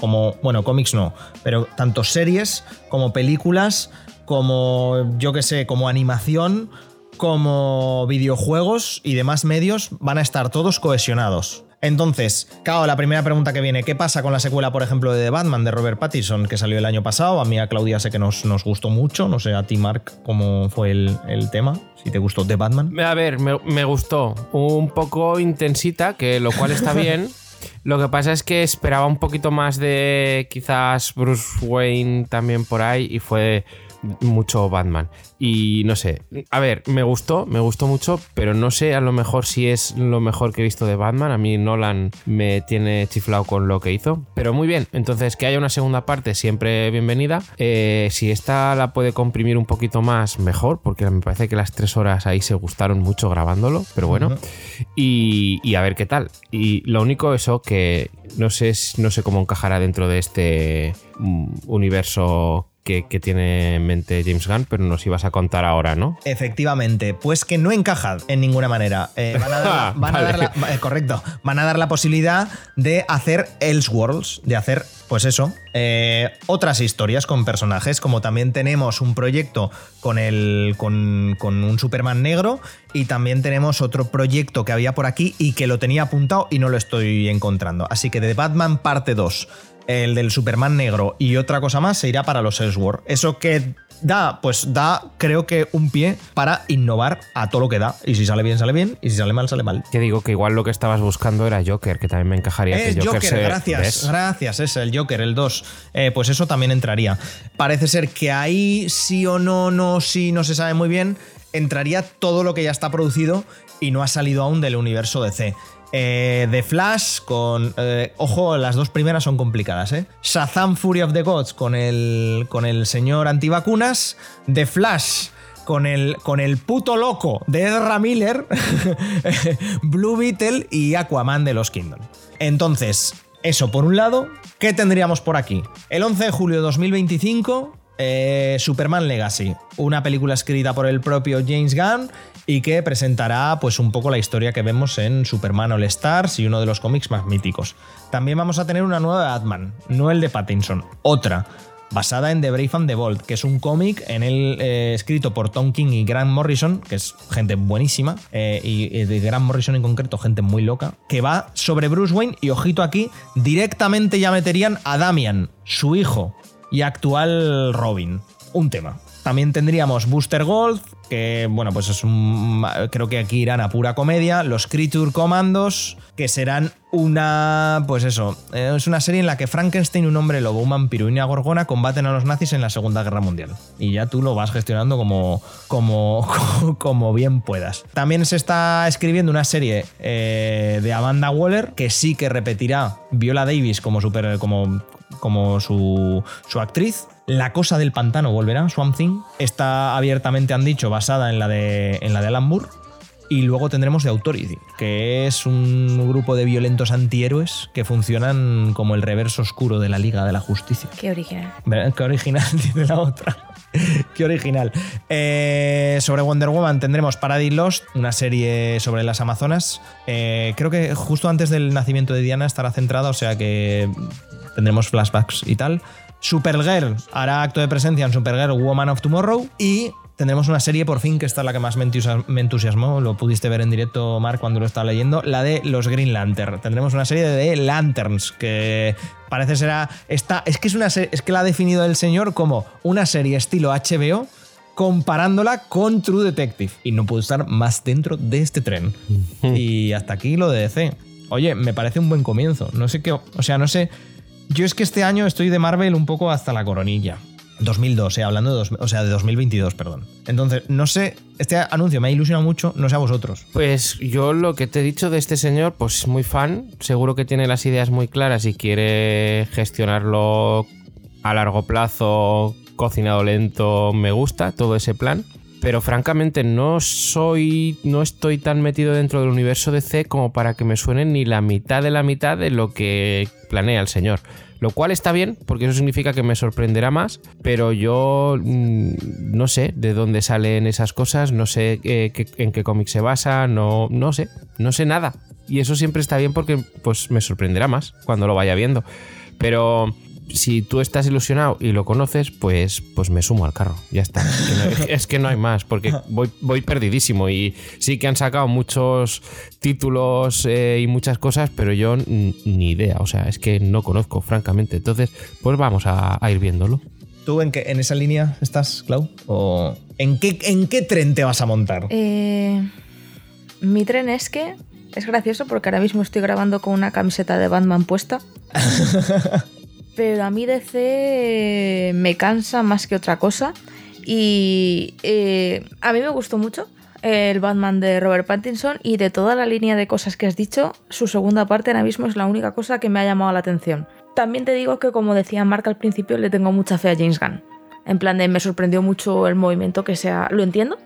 como, bueno, cómics no, pero tanto series como películas, como, yo que sé, como animación, como videojuegos y demás medios van a estar todos cohesionados. Entonces, claro, la primera pregunta que viene, ¿qué pasa con la secuela, por ejemplo, de The Batman de Robert Pattinson, que salió el año pasado? A mí, a Claudia, sé que nos, nos gustó mucho, no sé, a ti, Mark, cómo fue el, tema, si te gustó The Batman. A ver, me, me gustó, un poco intensita, que lo cual está bien. Lo que pasa es que esperaba un poquito más de quizás Bruce Wayne también por ahí y fue mucho Batman. Y no sé, a ver, me gustó, me gustó mucho, pero no sé a lo mejor si es lo mejor que he visto de Batman. A mí Nolan me tiene chiflado con lo que hizo, pero muy bien. Entonces, que haya una segunda parte, siempre bienvenida. Eh, si esta la puede comprimir un poquito más, mejor, porque me parece que las tres horas ahí se gustaron mucho grabándolo, pero bueno. y, y, a ver qué tal. Y lo único eso que no sé, no sé cómo encajará dentro de este mm, universo que, tiene en mente James Gunn, pero nos ibas a contar ahora, ¿no? Efectivamente, pues que no encaja en ninguna manera. Eh, van a dar, la, eh, correcto, van a dar la posibilidad de hacer Elseworlds, de hacer, pues eso, eh, otras historias con personajes, como también tenemos un proyecto con, el, con, con un Superman negro y también tenemos otro proyecto que había por aquí y que lo tenía apuntado y no lo estoy encontrando. Así que de Batman parte 2 el del Superman negro y otra cosa más se irá para los Ellsworth. Eso que da, pues da, creo que un pie para innovar a todo lo que da. Y si sale bien, sale bien, y si sale mal, sale mal. Que digo que igual lo que estabas buscando era Joker, que también me encajaría. Es que Joker, gracias, gracias, es el Joker, el 2. Eh, pues eso también entraría. Parece ser que ahí sí o no, no, sí, no se sabe muy bien, entraría todo lo que ya está producido y no ha salido aún del universo DC. Eh, The Flash con... Eh, ojo, las dos primeras son complicadas, ¿eh? Shazam Fury of the Gods con el, con el señor antivacunas. The Flash con el, con el puto loco de Ezra Miller. Blue Beetle y Aquaman de los Kingdom. Entonces, eso por un lado. ¿Qué tendríamos por aquí? El 11 de julio de 2025 eh, Superman Legacy, una película escrita por el propio James Gunn y que presentará pues un poco la historia que vemos en Superman All Stars y uno de los cómics más míticos. También vamos a tener una nueva Batman, no el de Pattinson, otra, basada en The Brave and the Bold, que es un cómic en el, eh, escrito por Tom King y Grant Morrison, que es gente buenísima, eh, y, de Grant Morrison en concreto, gente muy loca, que va sobre Bruce Wayne y ojito aquí, directamente ya meterían a Damian, su hijo, y actual Robin. Un tema. También tendríamos Booster Gold, que bueno, pues es un. Creo que aquí irán a pura comedia. Los Creature Commandos, que serán una. Pues eso. Eh, es una serie en la que Frankenstein, un hombre lobo, un vampiro y una gorgona combaten a los nazis en la Segunda Guerra Mundial. Y ya tú lo vas gestionando como, como, como bien puedas. También se está escribiendo una serie eh, de Amanda Waller, que sí que repetirá Viola Davis como, super, como, como su, su actriz. La cosa del pantano volverá, Swamp Thing. Está abiertamente, han dicho, basada en la de, en la de Alan Moore. Y luego tendremos The Authority, que es un grupo de violentos antihéroes que funcionan como el reverso oscuro de la Liga de la Justicia. Qué original. Qué original, dice la otra. Qué original. Eh, sobre Wonder Woman tendremos Paradise Lost, una serie sobre las Amazonas. Eh, creo que justo antes del nacimiento de Diana estará centrada, o sea que tendremos flashbacks y tal. Supergirl hará acto de presencia en Supergirl Woman of Tomorrow y tendremos una serie por fin que esta es la que más me entusiasmó, lo pudiste ver en directo Mark cuando lo estaba leyendo, la de los Green Lantern. Tendremos una serie de Lanterns que parece será esta es que es una es que la ha definido el señor como una serie estilo HBO comparándola con True Detective y no puedo estar más dentro de este tren. y hasta aquí lo de DC. Oye, me parece un buen comienzo. No sé qué, o sea, no sé yo es que este año estoy de Marvel un poco hasta la coronilla. 2002, eh, hablando de, o sea, de 2022, perdón. Entonces, no sé, este anuncio me ha ilusionado mucho, no sé a vosotros. Pues yo lo que te he dicho de este señor, pues muy fan, seguro que tiene las ideas muy claras y quiere gestionarlo a largo plazo, cocinado lento, me gusta todo ese plan. Pero francamente no soy, no estoy tan metido dentro del universo de C como para que me suene ni la mitad de la mitad de lo que planea el señor. Lo cual está bien, porque eso significa que me sorprenderá más, pero yo mm, no sé de dónde salen esas cosas, no sé eh, en qué cómic se basa, no, no sé, no sé nada. Y eso siempre está bien porque pues me sorprenderá más cuando lo vaya viendo. Pero si tú estás ilusionado y lo conoces, pues, pues me sumo al carro. Ya está. Es que no, hay más, porque voy, voy perdidísimo. Y sí que han sacado muchos títulos eh, y muchas cosas, pero yo ni idea. O sea, es que no conozco, francamente. Entonces, pues vamos a, ir viéndolo. ¿Tú en, qué, en esa línea estás, Clau? ¿O en qué, en qué tren te vas a montar? Eh, mi tren es que es gracioso porque ahora mismo estoy grabando con una camiseta de Batman puesta. pero a mí DC me cansa más que otra cosa. Y eh, a mí me gustó mucho el Batman de Robert Pattinson y de toda la línea de cosas que has dicho, su segunda parte ahora mismo es la única cosa que me ha llamado la atención. También te digo que como decía Mark al principio, le tengo mucha fe a James Gunn. En plan de me sorprendió mucho el movimiento que sea... Lo entiendo,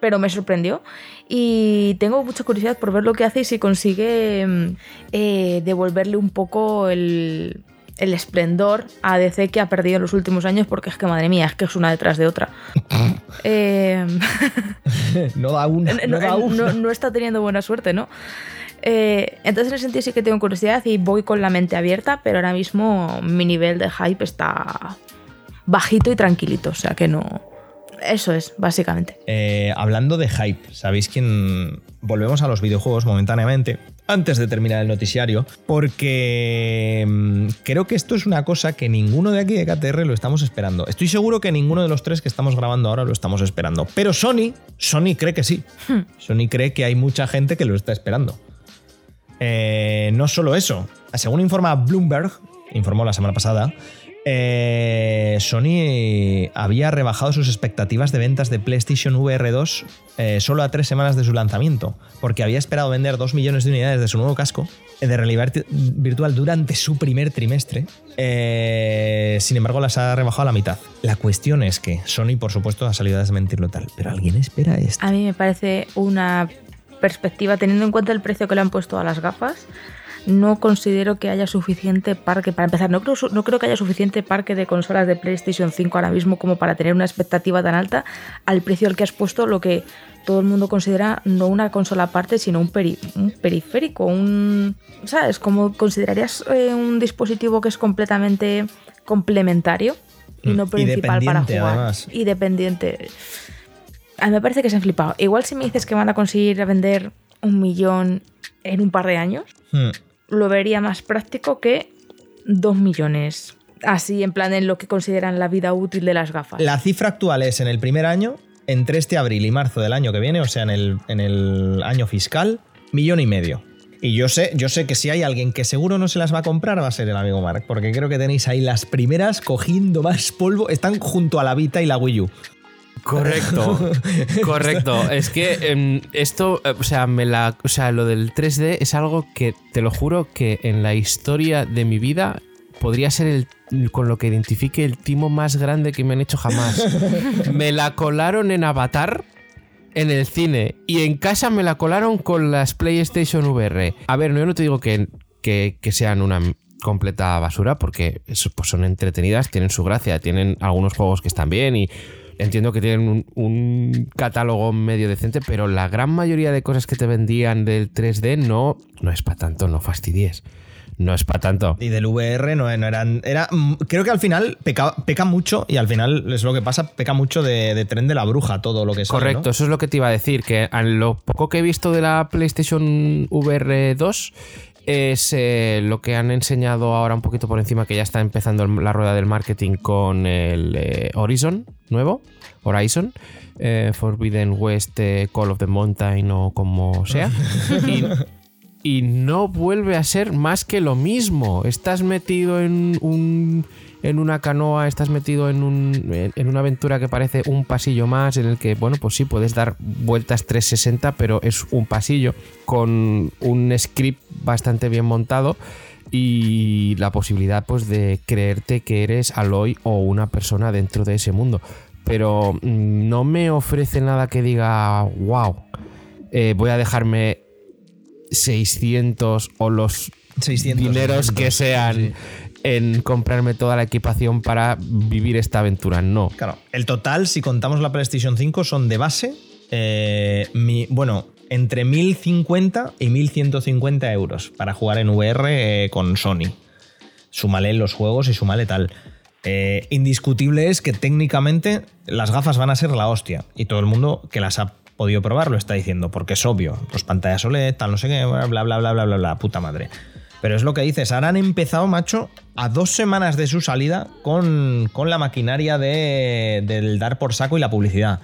pero me sorprendió y tengo mucha curiosidad por ver lo que hace y si consigue mm, eh, devolverle un poco el, el esplendor a DC que ha perdido en los últimos años, porque es que, madre mía, es que es una detrás de otra. Eh, no da una. No, da una. no, está teniendo buena suerte, ¿no? Eh, entonces, en ese sentido, sí que tengo curiosidad y voy con la mente abierta, pero ahora mismo mi nivel de hype está bajito y tranquilito, o sea que no. Eso es, básicamente. Eh, hablando de hype, ¿sabéis quién? Volvemos a los videojuegos momentáneamente, antes de terminar el noticiario, porque mm, creo que esto es una cosa que ninguno de aquí de KTR lo estamos esperando. Estoy seguro que ninguno de los tres que estamos grabando ahora lo estamos esperando. Pero Sony, Sony cree que sí. Hmm. Sony cree que hay mucha gente que lo está esperando. Eh, no solo eso, según informa Bloomberg, informó la semana pasada, eh, Sony había rebajado sus expectativas de ventas de PlayStation VR 2 eh, solo a tres semanas de su lanzamiento, porque había esperado vender 2 millones de unidades de su nuevo casco de realidad virtual durante su primer trimestre. sin embargo, las ha rebajado a la mitad. La cuestión es que Sony, por supuesto, ha salido a desmentirlo tal, pero ¿alguien espera esto? A mí me parece una perspectiva, teniendo en cuenta el precio que le han puesto a las gafas, no considero que haya suficiente parque. Para empezar, no creo, no creo que haya suficiente parque de consolas de PlayStation 5 ahora mismo como para tener una expectativa tan alta al precio al que has puesto lo que todo el mundo considera no una consola aparte, sino un, un periférico, un... ¿Sabes? Como considerarías eh, un dispositivo que es completamente complementario y no mm. principal para jugar. Y dependiente. A mí me parece que se han flipado. Igual si me dices que van a conseguir vender un millón en un par de años, hmm. Lo vería más práctico que dos millones. Así, en plan, en lo que consideran la vida útil de las gafas. La cifra actual es en el primer año, entre este abril y marzo del año que viene, o sea, en el, en el año fiscal, millón y medio. Y yo sé, yo sé que si hay alguien que seguro no se las va a comprar, va a ser el amigo Mark, porque creo que tenéis ahí las primeras cogiendo más polvo. Están junto a la Vita y la Wii U. Correcto, correcto. Es que em, esto, eh, o sea, me la, o sea, lo del 3D es algo que te lo juro que en la historia de mi vida podría ser el con lo que identifique el timo más grande que me han hecho jamás. me la colaron en Avatar en el cine y en casa me la colaron con las PlayStation VR. A ver, yo no te digo que, que, que sean una completa basura porque pues son entretenidas, tienen su gracia, tienen algunos juegos que están bien y entiendo que tienen un, catálogo medio decente, pero la gran mayoría de cosas que te vendían del 3D no, no es para tanto, no fastidies. No es para tanto. Y del VR no, eran. Era, mm, creo que al final peca, peca, mucho, y al final es lo que pasa, peca mucho de, tren de la bruja, todo lo que es. Correcto, eso es lo que te iba a decir, que a lo poco que he visto de la PlayStation VR 2 es eh, lo que han enseñado ahora un poquito por encima, que ya está empezando la rueda del marketing con el eh, Horizon nuevo, Horizon, eh, Forbidden West, Call of the Mountain o como sea. y no vuelve a ser más que lo mismo. Estás metido en un en una canoa, estás metido en, un, en una aventura que parece un pasillo más, en el que, bueno, pues sí, puedes dar vueltas 360, pero es un pasillo con un script bastante bien montado y la posibilidad pues de creerte que eres Aloy o una persona dentro de ese mundo. Pero mm, no me ofrece nada que diga, wow, eh, voy a dejarme 600 o los 600, dineros que sean en comprarme toda la equipación para vivir esta aventura. No. Claro, el total, si contamos la PlayStation 5, son de base, eh, bueno, entre 1050 y 1150 euros para jugar en VR eh, con Sony. Súmale los juegos y súmale tal. Eh, indiscutible es que técnicamente las gafas van a ser la hostia y todo el mundo que las ha podido probar lo está diciendo, porque es obvio. Los pantallas OLED, tal, no sé qué, bla, bla, bla, bla, bla, bla, puta madre. Pero es lo que dices, ahora han empezado, macho, a dos semanas de su salida con, la maquinaria de, del dar por saco y la publicidad.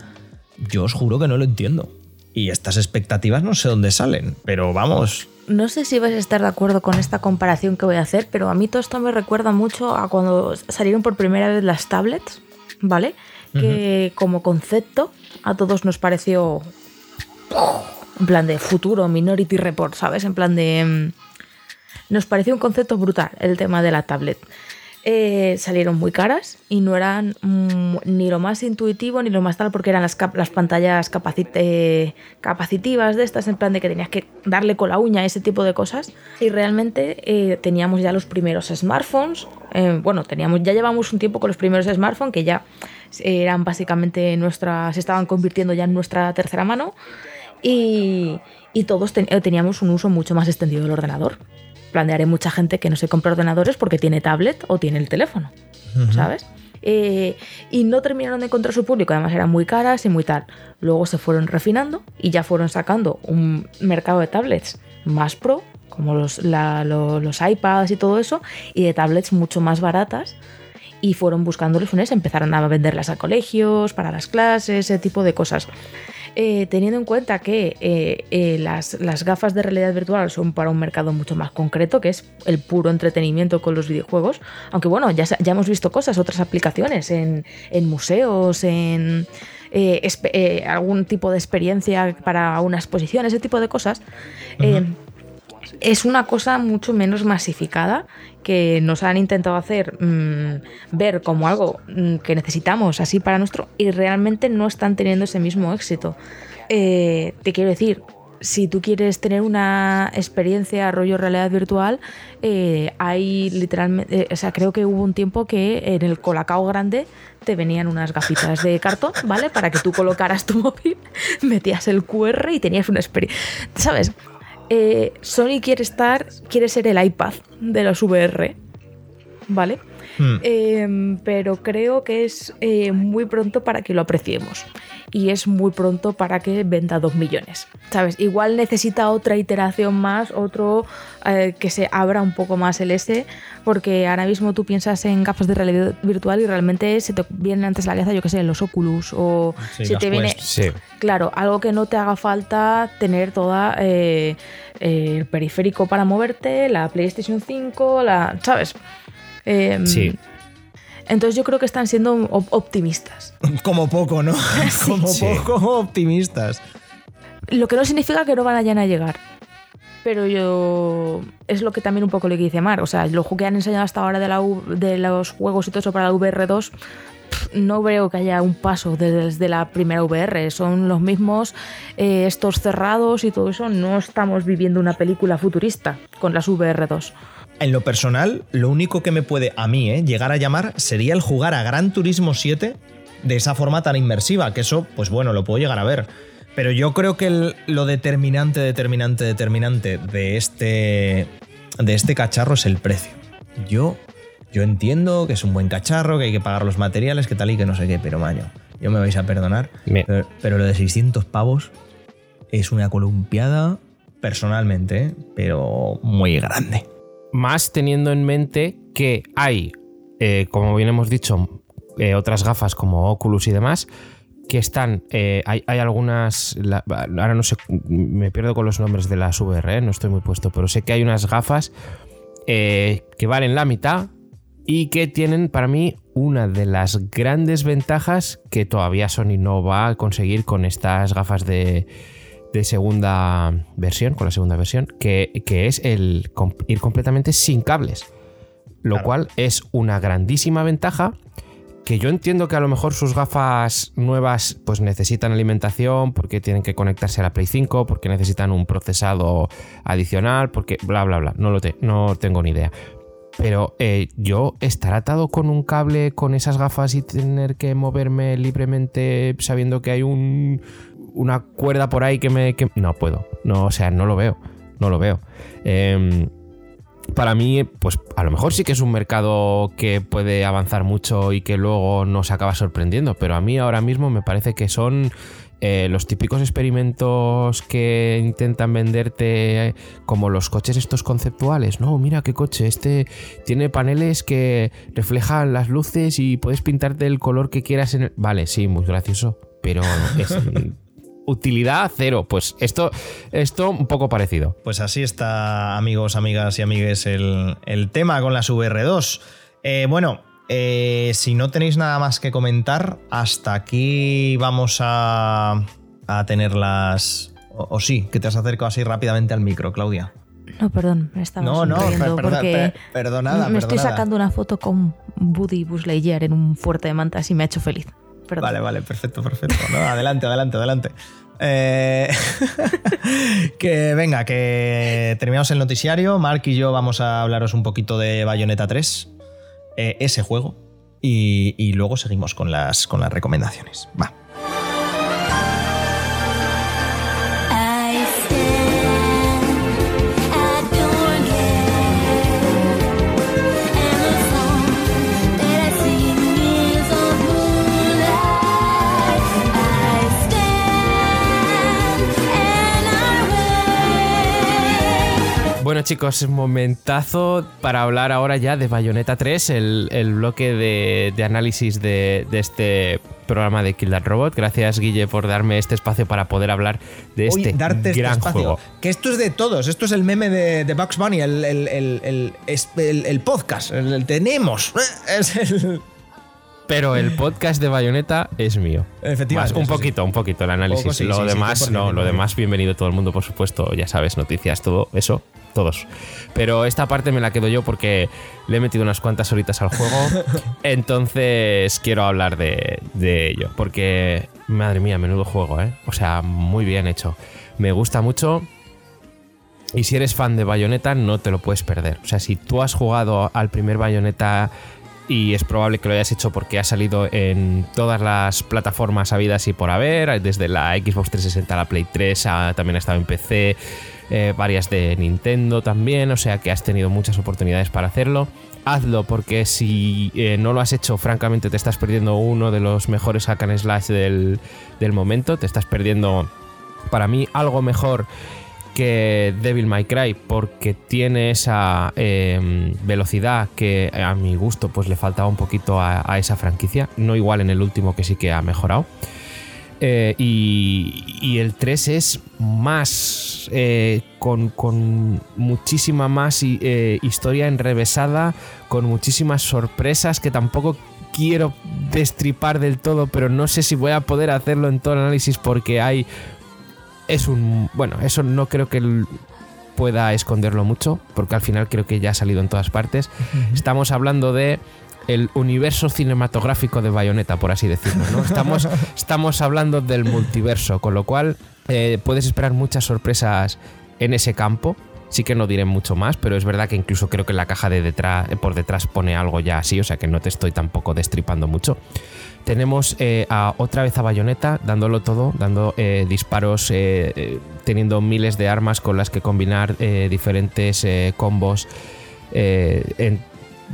Yo os juro que no lo entiendo. Y estas expectativas no sé dónde salen, pero vamos. No sé si vais a estar de acuerdo con esta comparación que voy a hacer, pero a mí todo esto me recuerda mucho a cuando salieron por primera vez las tablets, ¿vale? Que como concepto a todos nos pareció en plan de futuro, Minority Report, ¿sabes? En plan de mm, nos pareció un concepto brutal el tema de la tablet. eh, salieron muy caras y no eran mm, ni lo más intuitivo ni lo más tal porque eran las, las pantallas eh, capacitivas de estas, en plan de que tenías que darle con la uña, ese tipo de cosas. Y realmente eh, teníamos ya los primeros smartphones. bueno, teníamos, ya llevamos un tiempo con los primeros smartphones que ya eran básicamente nuestras, se estaban convirtiendo ya en nuestra tercera mano. Y todos teníamos un uso mucho más extendido del ordenador plantearé mucha gente que no se compra ordenadores porque tiene tablet o tiene el teléfono, ¿sabes? Eh, y no terminaron de encontrar su público, además eran muy caras y muy tal. Luego se fueron refinando y ya fueron sacando un mercado de tablets más pro, como los, los, iPads y todo eso, y de tablets mucho más baratas. Y fueron buscando soluciones, empezaron a venderlas a colegios, para las clases, ese tipo de cosas. Eh, teniendo en cuenta que eh, eh, las, gafas de realidad virtual son para un mercado mucho más concreto, que es el puro entretenimiento con los videojuegos, aunque bueno, ya, ya hemos visto cosas, otras aplicaciones en, museos, en algún tipo de experiencia para una exposición, ese tipo de cosas. Es una cosa mucho menos masificada que nos han intentado hacer mm, ver como algo mm, que necesitamos así para nuestro y realmente no están teniendo ese mismo éxito. Eh, te quiero decir, si tú quieres tener una experiencia rollo realidad virtual, eh, hay literalmente, eh, o sea, creo que hubo un tiempo que en el Colacao grande te venían unas gafitas de cartón, ¿vale? Para que tú colocaras tu móvil, metías el QR y tenías una experiencia, ¿sabes? Eh, Sony quiere estar, quiere ser el iPad de los VR, ¿vale? Hmm. Em, pero creo que es eh, muy pronto para que lo apreciemos y es muy pronto para que venda 2 millones. ¿Sabes? Igual necesita otra iteración más, otro eh, que se abra un poco más el S, porque ahora mismo tú piensas en gafas de realidad virtual y realmente se te viene antes la cabeza, yo que sé, los Oculus o se te viene. Claro, algo que no te haga falta tener toda eh, el periférico para moverte, la PlayStation 5, la. ¿Sabes? Em, sí. Entonces yo creo que están siendo optimistas. Como poco, ¿no? Como poco optimistas. Lo que no significa que no vayan a llegar. Pero yo. Es lo que también un poco le dice Mar. O sea, lo que han enseñado hasta ahora de, la de los juegos y todo eso para la VR2, no veo que haya un paso desde la primera VR. Son los mismos, eh, estos cerrados y todo eso. No estamos viviendo una película futurista con las VR2. En lo personal, lo único que me puede a mí eh, llegar a llamar sería el jugar a Gran Turismo 7 de esa forma tan inmersiva, que eso, pues bueno, lo puedo llegar a ver. Pero yo creo que lo determinante, determinante, determinante de este, de este cacharro es el precio. Yo, yo entiendo que es un buen cacharro, que hay que pagar los materiales, que tal y que no sé qué, pero maño, yo me vais a perdonar. Pero, pero, lo de 600 pavos es una columpiada personalmente, ¿eh? pero muy grande. Más teniendo en mente que hay, eh, como bien hemos dicho, eh, otras gafas como Oculus y demás, que están. Eh, hay, algunas. ahora no sé, me pierdo con los nombres de las VR, no estoy muy puesto, pero sé que hay unas gafas que valen la mitad y que tienen para mí una de las grandes ventajas que todavía Sony no va a conseguir con estas gafas de, de segunda versión, con la segunda versión, que, es el ir completamente sin cables. Lo cual es una grandísima ventaja que yo entiendo que a lo mejor sus gafas nuevas pues necesitan alimentación porque tienen que conectarse a la Play 5, porque necesitan un procesado adicional, porque bla bla bla, no lo no tengo ni idea. Pero eh, yo estar atado con un cable con esas gafas y tener que moverme libremente sabiendo que hay un, una cuerda por ahí que me... No puedo. No, o sea, no lo veo. No lo veo. Em, para mí, pues a lo mejor sí que es un mercado que puede avanzar mucho y que luego nos acaba sorprendiendo, pero a mí ahora mismo me parece que son eh, los típicos experimentos que intentan venderte como los coches estos conceptuales. No, mira qué coche, este tiene paneles que reflejan las luces y puedes pintarte el color que quieras en el... Vale, sí, muy gracioso, pero es utilidad cero. Pues esto, esto un poco parecido. Pues así está, amigos, amigas y amigues, el, tema con las VR2. Eh, bueno, eh, si no tenéis nada más que comentar, hasta aquí vamos a, a tenerlas. O, o, sí, que te has acercado así rápidamente al micro, Claudia. No, perdón, me estaba No, no, per- perdona- porque per- perdonada, me estoy sacando una foto con Buddy Lightyear en un fuerte de mantas y me ha hecho feliz. Vale, vale, perfecto, perfecto. No, adelante, adelante, adelante. Eh, que venga, que terminamos el noticiario. Mark y yo vamos a hablaros un poquito de Bayonetta 3, eh, ese juego, y, y luego seguimos con las, con las recomendaciones. Va. Bueno chicos, momentazo para hablar ahora ya de Bayonetta 3, el, el bloque de, de análisis de, de este programa de Kill That Robot. Gracias Guille por darme este espacio para poder hablar de Hoy este darte este gran espacio. juego. Que esto es de todos. Esto es el meme de, de Bugs Bunny, el, el- el- podcast. El tenemos. Es el- Pero el podcast de Bayonetta es mío. Efectivamente, Más, un sí. poquito, un poquito el análisis. Poco, sí, lo sí, demás, 100%, no, lo 100%. demás, bienvenido todo el mundo, por supuesto. Ya sabes, noticias, todo eso, todos. Pero esta parte me la quedo yo porque le he metido unas cuantas horitas al juego. entonces quiero hablar de, de ello. Porque, madre mía, menudo juego, ¿eh? O sea, muy bien hecho. Me gusta mucho. Y si eres fan de Bayonetta, no te lo puedes perder. O sea, si tú has jugado al primer Bayonetta y es probable que lo hayas hecho porque ha salido en todas las plataformas habidas y por haber, desde la Xbox 360 a la Play 3, a- también ha estado en PC, eh, varias de Nintendo también, o sea que has tenido muchas oportunidades para hacerlo. Hazlo porque si eh, no lo has hecho, francamente te estás perdiendo uno de los mejores hack and slash del, del momento, te estás perdiendo para mí algo mejor que Devil May Cry porque tiene esa eh, velocidad que a mi gusto pues le faltaba un poquito a, esa franquicia, no igual en el último que sí que ha mejorado. Eh, y, y el 3 es más eh, con, con muchísima más eh, historia enrevesada, con muchísimas sorpresas que tampoco quiero destripar del todo, pero no sé si voy a poder hacerlo en todo el análisis porque hay es un. Bueno, eso no creo que pueda esconderlo mucho, porque al final creo que ya ha salido en todas partes. Estamos hablando de el universo cinematográfico de Bayonetta, por así decirlo. ¿no? Estamos, estamos hablando del multiverso, con lo cual eh, puedes esperar muchas sorpresas en ese campo. Sí que no diré mucho más, pero es verdad que incluso creo que en la caja de detrás, por detrás pone algo ya así, o sea que no te estoy tampoco destripando mucho. Tenemos eh, otra vez a Bayonetta dándolo todo, dando eh, disparos, eh, teniendo miles de armas con las que combinar diferentes combos,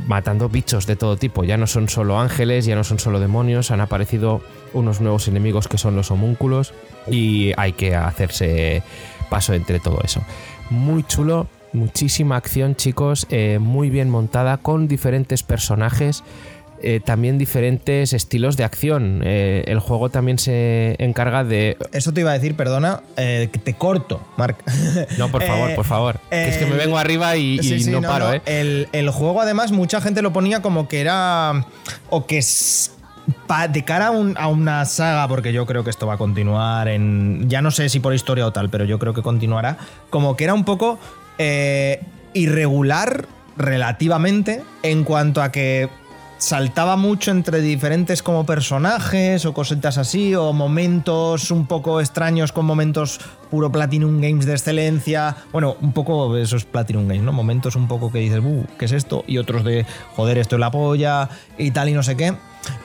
matando bichos de todo tipo. Ya no son solo ángeles, ya no son solo demonios, han aparecido unos nuevos enemigos que son los homúnculos y hay que hacerse paso entre todo eso. Muy chulo, muchísima acción chicos, muy bien montada con diferentes personajes eh, también diferentes estilos de acción. Eh, el juego también se encarga de... Eso te iba a decir, perdona, eh, que te corto, Marc. No, por favor, por favor. que es que me vengo arriba y, y Sí, sí, no, paro, ¿eh? El, el juego, además, mucha gente lo ponía como que era. O que es. pa- de cara a, un- a una saga, porque yo creo que esto va a continuar en. Ya no sé si por historia o tal, pero yo creo que continuará. Como que era un poco eh, irregular relativamente en cuanto a que saltaba mucho entre diferentes como personajes o cositas así, o momentos un poco extraños con momentos puro Platinum Games de excelencia. Bueno, un poco eso es Platinum Games, ¿no? Momentos un poco que dices, "Uh, ¿qué es esto? Y otros de, joder, esto es la polla y tal y no sé qué.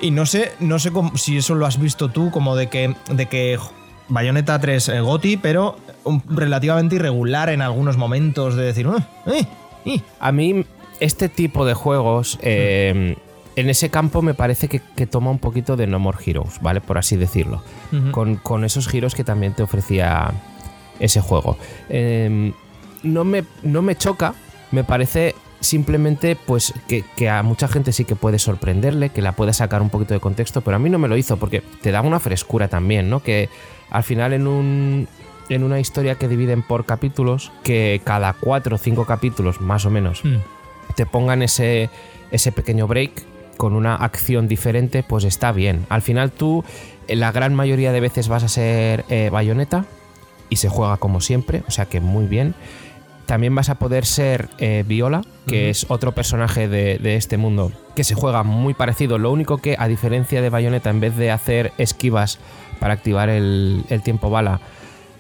Y no sé, no sé cómo- si eso lo has visto tú, como de que, de que Bayonetta 3 eh, Goti, pero un- relativamente irregular en algunos momentos de decir, "Uh, eh, eh". A mí este tipo de juegos, eh, en ese campo me parece que, que toma un poquito de No More Heroes, ¿vale? Por así decirlo. con, con esos giros que también te ofrecía ese juego. Eh, no, me, no me choca, me parece simplemente pues que, que a mucha gente sí que puede sorprenderle, que la puede sacar un poquito de contexto, pero a mí no me lo hizo porque te da una frescura también, ¿no? Que al final en un... En una historia que dividen por capítulos, que cada cuatro o cinco capítulos, más o menos, te pongan ese, ese pequeño break con una acción diferente, pues está bien. Al final tú, eh, la gran mayoría de veces vas a ser eh, bayoneta y se juega como siempre, o sea que muy bien. también vas a poder ser eh, Viola, que es otro personaje de, de este mundo que se juega muy parecido. Lo único que, a diferencia de Bayonetta, en vez de hacer esquivas para activar el, el tiempo bala,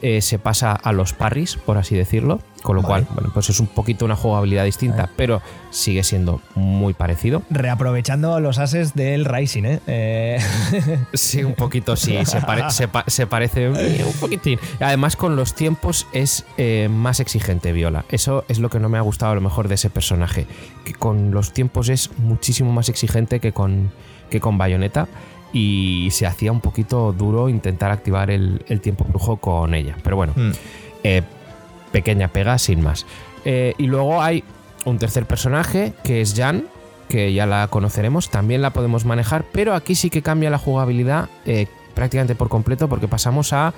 eh, se pasa a los parries, por así decirlo. Con lo Vale. cual, bueno, pues es un poquito una jugabilidad distinta, pero sigue siendo muy parecido. Reaprovechando los ases del Rising, ¿eh? Eh, Sí, un poquito, sí, se, pare- se pa- se parece un, un poquitín. Además, con los tiempos es eh, más exigente Viola. Eso es lo que no me ha gustado a lo mejor de ese personaje. Que con los tiempos es muchísimo más exigente que con, que con Bayonetta. Y se hacía un poquito duro intentar activar el, el tiempo brujo con ella. Pero bueno, mm. eh, pequeña pega sin más. Eh, y luego hay un tercer personaje que es Jan, que ya la conoceremos, también la podemos manejar, pero aquí sí que cambia la jugabilidad eh, prácticamente por completo porque pasamos a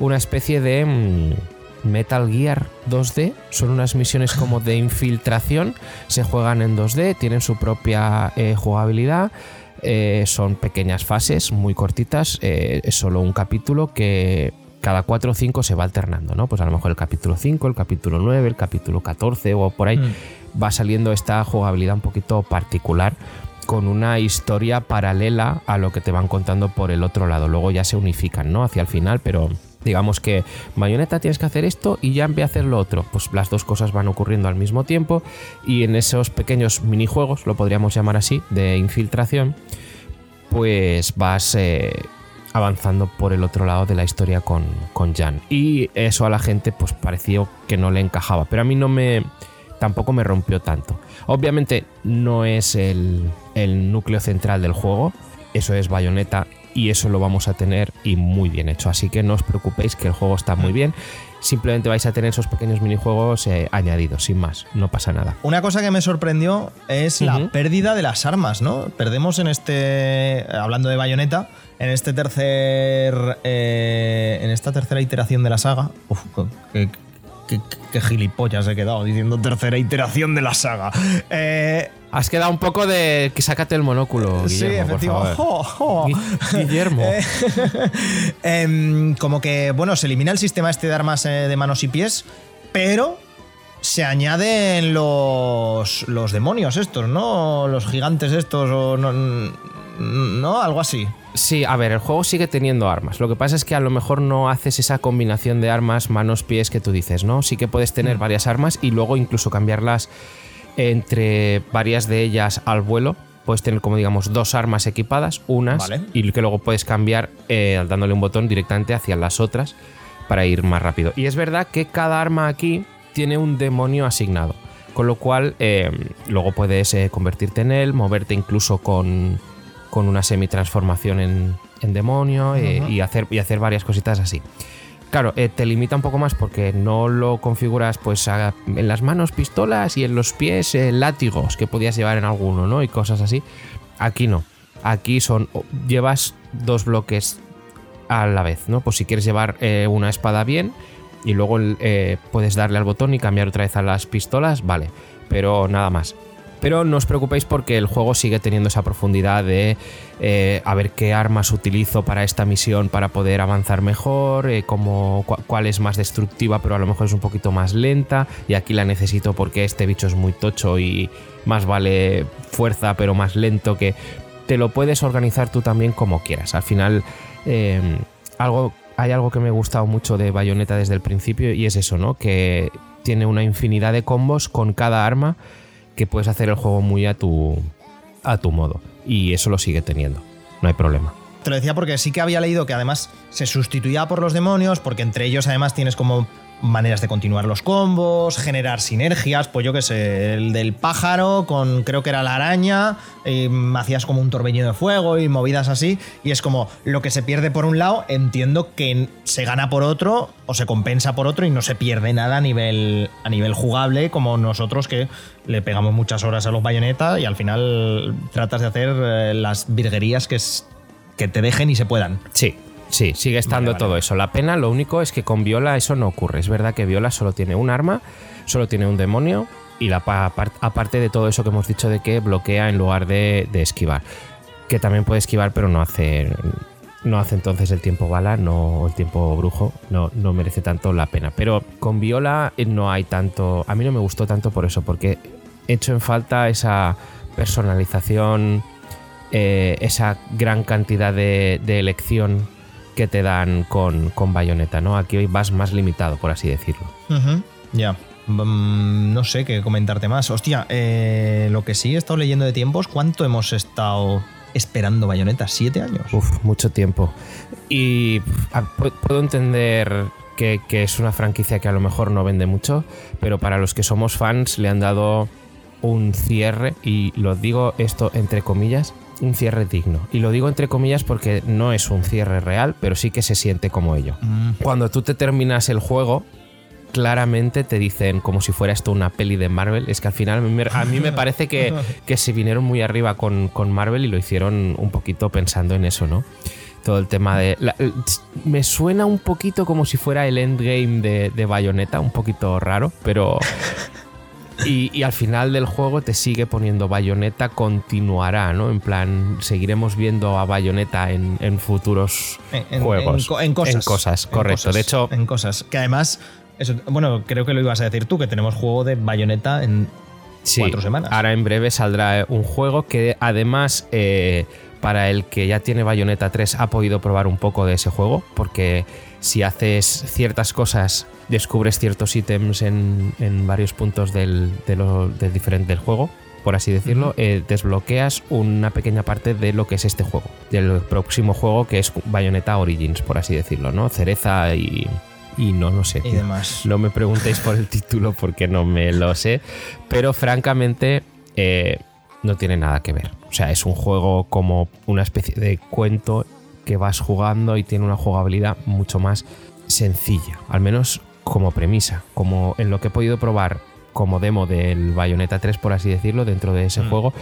una especie de mm, Metal Gear 2D. Son unas misiones como de infiltración, se juegan en 2D, tienen su propia eh, jugabilidad. Eh, son pequeñas fases muy cortitas, eh, es solo un capítulo que cada 4 o 5 se va alternando, ¿no? Pues a lo mejor el capítulo 5, el capítulo 9, el capítulo 14 o por ahí va saliendo esta jugabilidad un poquito particular con una historia paralela a lo que te van contando por el otro lado. Luego ya se unifican, ¿no? Hacia el final, pero digamos que Bayonetta tienes que hacer esto y ya a hacer lo otro. Pues las dos cosas van ocurriendo al mismo tiempo y en esos pequeños minijuegos, lo podríamos llamar así, de infiltración, pues vas eh, avanzando por el otro lado de la historia con, con Jan. Y eso a la gente pues pareció que no le encajaba, pero a mí no me... tampoco me rompió tanto. Obviamente no es el, el núcleo central del juego, eso es Bayonetta y eso lo vamos a tener y muy bien hecho. Así que no os preocupéis que el juego está muy bien. Simplemente vais a tener esos pequeños minijuegos eh, añadidos, sin más, no pasa nada. Una cosa que me sorprendió es la pérdida de las armas, ¿no? Perdemos en este. Hablando de bayoneta, en este tercer. eh, en esta tercera iteración de la saga. Uf, qué gilipollas he quedado diciendo tercera iteración de la saga. Eh, Has quedado un poco de que sácate el monóculo, Guillermo, sí, por favor. Guillermo. Eh, em, como que, bueno, se elimina el sistema este de armas eh, de manos y pies, pero se añaden los, los demonios estos, ¿no? Los gigantes estos, o no, no, algo así. Sí, a ver, el juego sigue teniendo armas. Lo que pasa es que a lo mejor no haces esa combinación de armas, manos, pies que tú dices, ¿no? Sí que puedes Mm. tener varias armas y luego incluso cambiarlas entre varias de ellas al vuelo. Puedes tener como digamos dos armas equipadas, unas, Vale. y que luego puedes cambiar eh, dándole un botón directamente hacia las otras para ir más rápido. Y es verdad que cada arma aquí tiene un demonio asignado. Con lo cual, eh, luego puedes eh, convertirte en él, moverte incluso con, con una semi-transformación en, en demonio y, hacer, y hacer varias cositas así. Claro, eh, te limita un poco más porque no lo configuras pues en las manos pistolas y en los pies eh, látigos que podías llevar en alguno, ¿no? Y cosas así. Aquí no. Aquí son llevas dos bloques a la vez, ¿no? Pues si quieres llevar eh, una espada bien y luego puedes darle al botón y cambiar otra vez a las pistolas, vale, pero nada más. Pero no os preocupéis porque el juego sigue teniendo esa profundidad de eh, a ver qué armas utilizo para esta misión para poder avanzar mejor, eh, cómo- cuál es más destructiva pero a lo mejor es un poquito más lenta y aquí la necesito porque este bicho es muy tocho y más vale fuerza pero más lento que te lo puedes organizar tú también como quieras. Al final eh, algo, hay algo que me ha gustado mucho de Bayonetta desde el principio y es eso, ¿no? Que tiene una infinidad de combos con cada arma que puedes hacer el juego muy a tu, a tu modo. Y eso lo sigue teniendo, no hay problema. Te lo decía porque sí que había leído que además se sustituía por los demonios, porque entre ellos además tienes como maneras de continuar los combos, generar sinergias, pues yo qué sé, el del pájaro con creo que era la araña, y hacías como un torbellino de fuego y movidas así, y es como lo que se pierde por un lado, entiendo que se gana por otro o se compensa por otro y no se pierde nada a nivel, a nivel jugable como nosotros que le pegamos muchas horas a los bayonetas y al final tratas de hacer eh, las virguerías que es que te dejen y se puedan. Sí, sí, sigue estando Vale, vale. todo eso. La pena, lo único es que con Viola eso no ocurre. Es verdad que Viola solo tiene un arma, solo tiene un demonio y la pa- apar- aparte de todo eso que hemos dicho de que bloquea en lugar de, de esquivar. Que también puede esquivar, pero no hace no hace entonces el tiempo bala, no el tiempo brujo, no, no merece tanto la pena. Pero con Viola eh, no hay tanto. A mí no me gustó tanto por eso, porque he hecho en falta esa personalización, eh, esa gran cantidad de, de elección que te dan con, con Bayonetta, ¿no? Aquí hoy vas más limitado, por así decirlo. Ya. Mm, no sé qué comentarte más. Hostia, eh, lo que sí he estado leyendo de tiempos, ¿cuánto hemos estado esperando Bayonetta? ¿Siete años? Uf, mucho tiempo. Y a- puedo entender que, que es una franquicia que a lo mejor no vende mucho, pero para los que somos fans le han dado un cierre, y lo digo esto entre comillas, un cierre digno. Y lo digo entre comillas porque no es un cierre real, pero sí que se siente como ello. Mm, Cuando tú te terminas el juego, claramente te dicen como si fuera esto una peli de Marvel. Es que al final a mí me, parece que, que se vinieron muy arriba con, con Marvel y lo hicieron un poquito pensando en eso, ¿no? Todo el tema de... la- me suena un poquito como si fuera el endgame de, de Bayonetta, un poquito raro, pero... Y, y al final del juego te sigue poniendo Bayonetta continuará, ¿no? En plan, seguiremos viendo a Bayonetta en, en futuros En, juegos. en co- en cosas. En cosas, correcto. cosas, de hecho, En cosas. Que además, eso, bueno, creo que lo ibas a decir tú, que tenemos juego de Bayonetta en Sí, cuatro semanas. Ahora en breve saldrá un juego que además eh, para el que ya tiene Bayonetta 3 ha podido probar un poco de ese juego, porque si haces ciertas cosas descubres ciertos ítems en, en varios puntos del, de lo- del diferente del juego, por así decirlo, eh, desbloqueas una pequeña parte de lo que es este juego, del próximo juego que es Bayonetta Origins, por así decirlo, ¿no? Cereza y... Y no, no sé. y demás. No me preguntéis por el título porque no me lo sé. Pero francamente, eh, no tiene nada que ver. O sea, es un juego como una especie de cuento que vas jugando y tiene una jugabilidad mucho más sencilla. Al menos como premisa. Como en lo que he podido probar como demo del Bayonetta 3, por así decirlo, dentro de ese Mm. juego,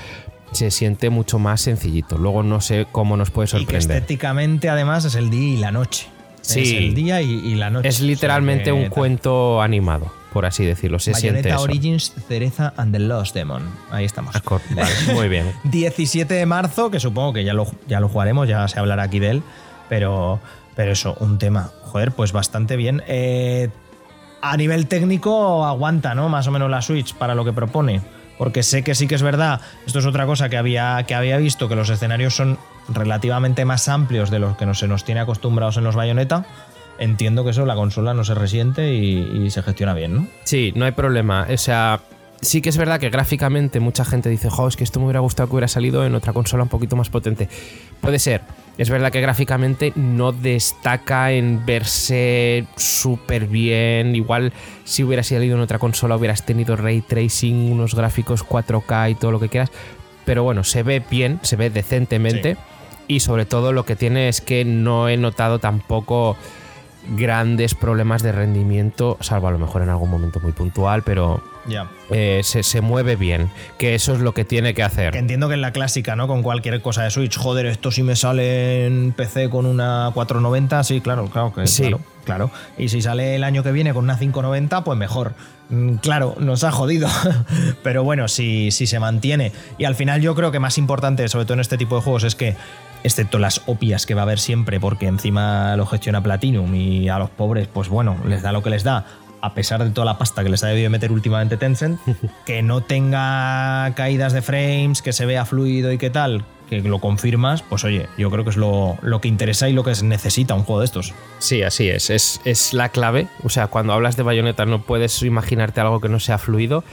se siente mucho más sencillito. Luego no sé cómo nos puede Y que sorprender. estéticamente, además, es el día y la noche. Sí. Es el día y, y la noche. Es O sea literalmente un cuento animado, por así decirlo. Se siente Bayonetta eso. Origins, Cereza and the Lost Demon. Ahí estamos. Acor- vale, muy bien. 17 de marzo, que supongo que ya lo, ya lo jugaremos, ya se hablará aquí de él, pero, pero eso, un tema, joder, pues bastante bien. Eh, a nivel técnico aguanta, ¿no? Más o menos la Switch para lo que propone, porque sé que sí que es verdad, esto es otra cosa que había, que había visto, que los escenarios son relativamente más amplios de los que no se nos tiene acostumbrados en los Bayonetta. Entiendo que eso la consola no se resiente y, se gestiona bien, ¿no? Sí, no hay problema. O sea, sí que es verdad que gráficamente mucha gente dice, jo, es que esto me hubiera gustado que hubiera salido en otra consola un poquito más potente. Puede ser. Es verdad que gráficamente no destaca en verse súper bien. Igual si hubiera salido en otra consola hubieras tenido ray tracing, unos gráficos 4K y todo lo que quieras. Pero bueno, se ve bien, se ve decentemente. Y sobre todo lo que tiene es que no he notado tampoco grandes problemas de rendimiento, salvo a lo mejor en algún momento muy puntual, pero Ya. eh, se, se mueve bien, que eso es lo que tiene que Que hacer. entiendo que es la clásica, ¿no? Con cualquier cosa de Switch. Joder, esto si me sale en PC con una 490, sí, claro, claro que Sí. claro, claro. Y si sale el año que viene con una 590, pues mejor. Mm, Claro, nos ha jodido. Pero bueno, si, si se mantiene. Y al final yo creo que más importante, sobre todo en este tipo de juegos, es que, excepto las opias que va a haber siempre, porque encima lo gestiona Platinum y a los pobres, pues bueno, les da lo que les da. A pesar de toda la pasta que les ha debido meter últimamente Tencent, que no tenga caídas de frames, que se vea fluido y qué tal, que lo confirmas, pues oye, yo creo que es lo, lo que interesa y lo que necesita un juego de estos. Sí, así es, es, es la clave. O sea, cuando hablas de bayoneta no puedes imaginarte algo que no sea fluido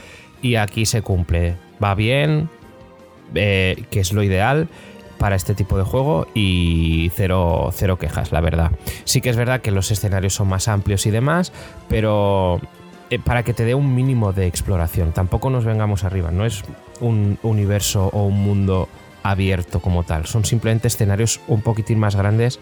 y aquí se cumple. Va bien, eh, que es lo ideal para este tipo de juego y cero, cero quejas, la verdad. Sí que es verdad que los escenarios son más amplios y demás, pero eh, para que te dé un mínimo de exploración. Tampoco nos vengamos arriba, no es un universo o un mundo abierto como tal, son simplemente escenarios un poquitín más grandes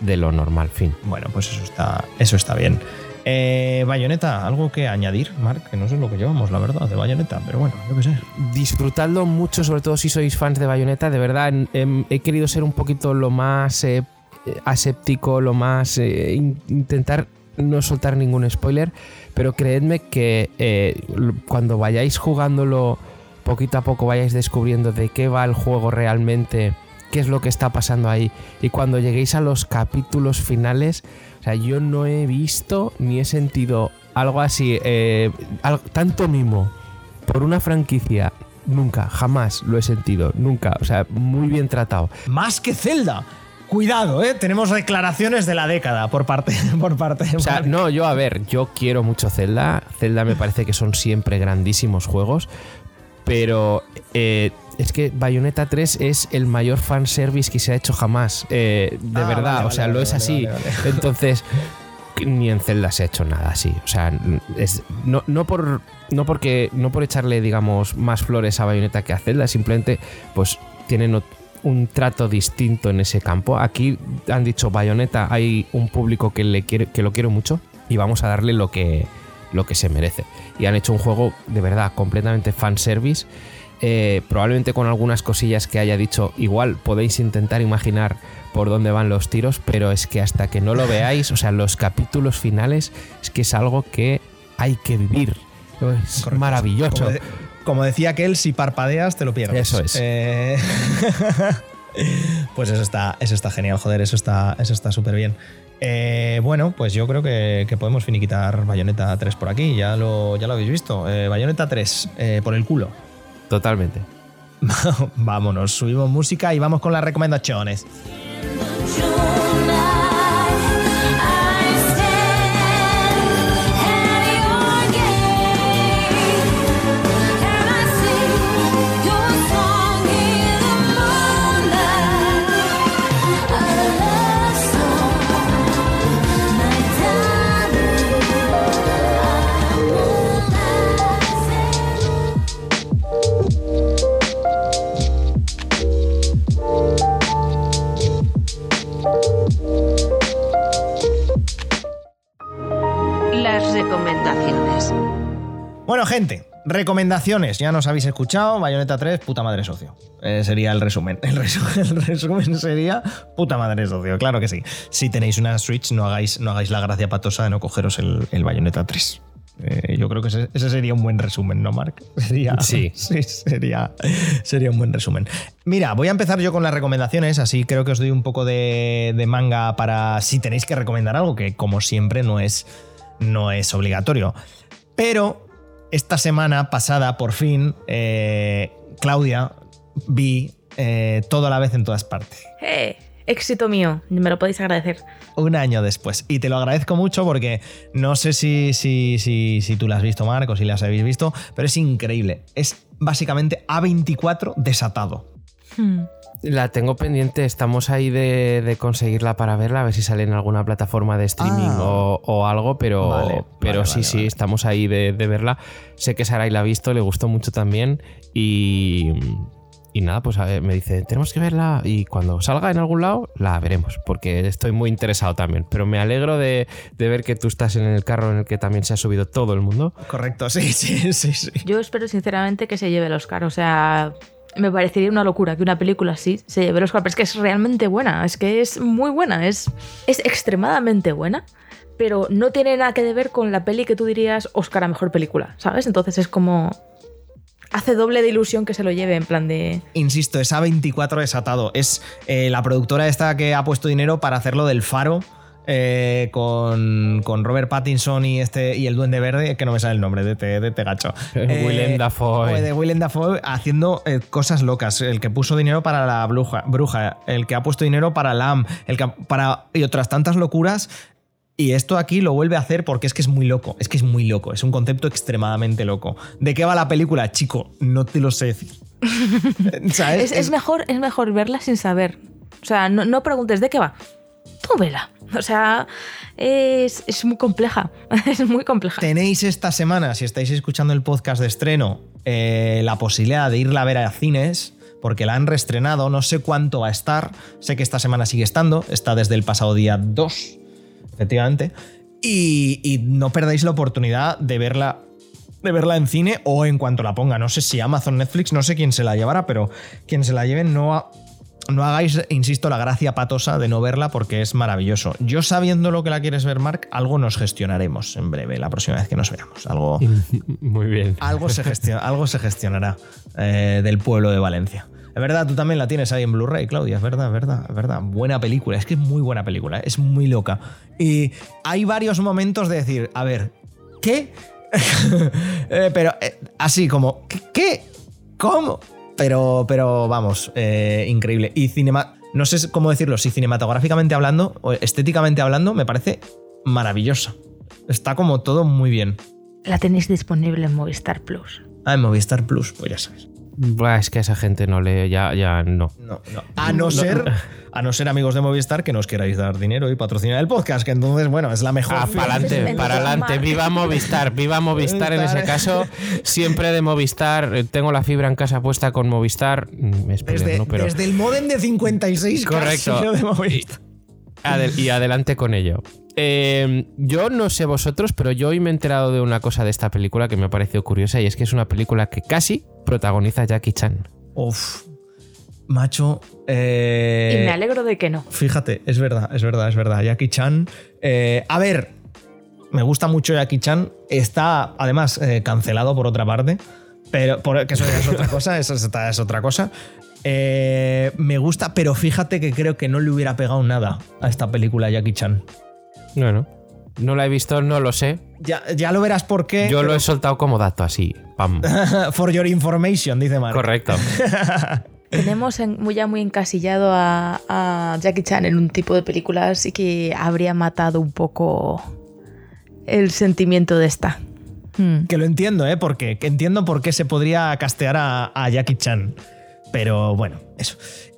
de lo normal, fin. Bueno, pues eso está, eso está bien. Eh, Bayonetta, ¿algo que añadir, Mark? Que no sé lo que llevamos, la verdad, de Bayonetta, pero bueno, yo qué sé. disfrutadlo mucho, sobre todo si sois fans de Bayonetta. De verdad, em, he querido ser un poquito lo más eh, aséptico, lo más. eh, in- intentar no soltar ningún spoiler, pero creedme que eh, cuando vayáis jugándolo poquito a poco, vayáis descubriendo de qué va el juego realmente, qué es lo que está pasando ahí. Y cuando lleguéis a los capítulos finales, o sea, yo no he visto ni he sentido algo así, eh, tanto mimo por una franquicia. Nunca, jamás lo he sentido, nunca. O sea, muy bien tratado. Más que Zelda. Cuidado, ¿eh? Tenemos declaraciones de la década por parte, por parte de O sea, no, yo a ver, yo quiero mucho Zelda. Zelda me parece que son siempre grandísimos juegos. Pero eh, es que Bayonetta 3 es el mayor fanservice que se ha hecho jamás. eh, de Ah, verdad, vale, o sea, vale, lo es así. Entonces, ni en Zelda se ha hecho nada así. O sea, es, no, no, por, no, porque, no por echarle, digamos, más flores a Bayonetta que a Zelda, simplemente, pues tienen un trato distinto en ese campo. Aquí han dicho Bayonetta, hay un público que, le quiere, que lo quiere mucho y vamos a darle lo que, lo que se merece. Y han hecho un juego de verdad completamente fanservice. Eh, probablemente con algunas cosillas que haya dicho, igual podéis intentar imaginar por dónde van los tiros, pero es que hasta que no lo veáis, o sea, los capítulos finales, es que es algo que hay que vivir. Es Correcto. maravilloso. Como, de- como decía aquel, si parpadeas te lo pierdes. Eso es. Eh, pues eso está, eso está genial, joder, eso está eso está súper bien. Eh, bueno, pues yo creo que, que podemos finiquitar Bayonetta 3 por aquí, ya lo, ya lo habéis visto. Eh, Bayonetta 3, eh, por el culo. Totalmente. Vámonos, subimos música y vamos con las recomendaciones. Bueno, gente, recomendaciones. Ya nos habéis escuchado. Bayonetta 3, puta madre socio. Eh, sería el resumen. El, resu- el resumen sería puta madre socio. Claro que sí. Si tenéis una Switch, no hagáis, no hagáis la gracia patosa de no cogeros el, el Bayonetta 3. Eh, yo creo que ese, ese sería un buen resumen, ¿no, Mark? Sería, Sí. sería, sería un buen resumen. Mira, voy a empezar yo con las recomendaciones, así creo que os doy un poco de, de manga para si tenéis que recomendar algo, que como siempre no es, no es obligatorio. Pero esta semana pasada, por fin, eh, Claudia, vi eh, todo a la vez en todas partes. ¡Eh! Éxito mío, me lo podéis agradecer. Un año después. Y te lo agradezco mucho porque no sé si, si, si, si tú la has visto, Marco, o si las habéis visto, pero es increíble. Es básicamente A24 desatado. Hmm. La tengo pendiente, estamos ahí de, de conseguirla para verla, a ver si sale en alguna plataforma de streaming Ah. o, o algo, pero, Vale, pero vale, sí, vale, sí, vale. estamos ahí de, de verla. Sé que Sarai la ha visto, le gustó mucho también y, y nada, pues a ver, me dice, tenemos que verla y cuando salga en algún lado la veremos, porque estoy muy interesado también. Pero me alegro de, de ver que tú estás en el carro en el que también se ha subido todo el mundo. Correcto, sí, sí, sí, sí. Yo espero sinceramente que se lleve el Oscar. O sea, me parecería una locura que una película así se lleve el Oscar, pero es que es realmente buena. Es que es muy buena. Es, es extremadamente buena. Pero no tiene nada que ver con la peli que tú dirías Oscar a mejor película, ¿sabes? Entonces es como. Hace doble de ilusión que se lo lleve en plan de. Insisto, es A24 desatado. Es eh, la productora esta que ha puesto dinero para hacerlo del faro. Eh, con, con Robert Pattinson y este y el Duende Verde, que no me sale el nombre de este, de este gacho. Willem Dafoe. De Willem Dafoe haciendo eh, cosas locas. El que puso dinero para la bruja, bruja, el que ha puesto dinero para Lam, el que para y otras tantas locuras. Y esto aquí lo vuelve a hacer porque es que es muy loco. Es que es muy loco. Es un concepto extremadamente loco. ¿De qué va la película? Chico, no te lo sé decir. ¿Sabes? Es, es mejor, es mejor verla sin saber. O sea, no, no preguntes de qué va. Tú vela. O sea, es, es muy compleja. Es muy compleja. Tenéis esta semana, si estáis escuchando el podcast de estreno, eh, la posibilidad de irla a ver a cines, porque la han reestrenado, no sé cuánto va a estar, sé que esta semana sigue estando, está desde el pasado día 2, efectivamente, y, no perdáis la oportunidad de verla. De verla en cine o en cuanto la ponga. No sé si Amazon, Netflix, no sé quién se la llevará, pero quien se la lleve no, no hagáis, insisto, la gracia patosa de no verla porque es maravilloso. Yo sabiendo lo que la quieres ver, Mark, algo nos gestionaremos en breve, la próxima vez que nos veamos. Algo, Muy bien. algo, se, gestiona- algo se gestionará eh, del pueblo de Valencia. Es verdad, tú también la tienes ahí en Blu-ray, Claudia. Es verdad, es verdad, es verdad. Buena película. Es que es muy buena película. Es muy loca. Y hay varios momentos de decir, a ver, ¿qué? Eh, pero eh, así como, ¿qué? ¿qué? ¿Cómo? Pero, pero vamos, eh, increíble. Y cinema. No sé cómo decirlo, si cinematográficamente hablando o estéticamente hablando, me parece maravillosa. Está como todo muy bien. La tenéis disponible en Movistar Plus. Ah, en Movistar Plus, pues ya sabes. Es que a esa gente no le. Ya, ya no. No, no. A no ser, a no ser amigos de Movistar que nos queráis dar dinero y patrocinar el podcast, que entonces, bueno, es la mejor. Ah, para adelante, para adelante. Viva Movistar, viva Movistar en ese caso. Siempre de Movistar. Eh, Tengo la fibra en casa puesta con Movistar. Mm, Es Desde, ¿no? Pero desde el modem de 56 Correcto. de Movistar. adel- y adelante con ello. Eh, yo no sé vosotros, pero yo hoy me he enterado de una cosa de esta película que me ha parecido curiosa y es que es una película que casi protagoniza Jackie Chan. Uf, macho. eh, y me alegro de que no. Fíjate, es verdad, es verdad, es verdad. Jackie Chan. eh, a ver, me gusta mucho Jackie Chan. Está, además, eh, cancelado por otra parte. Pero, por- que eso ya es otra cosa, eso está- es otra cosa. Eh, me gusta, pero fíjate que creo que no le hubiera pegado nada a esta película Jackie Chan. Bueno, no la he visto, no lo sé. Ya, ya lo verás por qué. Yo lo he soltado como dato así. Pam. For your information, dice Mark. Correcto. Tenemos en- muy, ya muy encasillado a, a Jackie Chan en un tipo de películas y que habría matado un poco el sentimiento de esta. Hmm. Que lo entiendo, ¿eh? Porque que entiendo por qué se podría castear a, a Jackie Chan. Pero bueno, eso.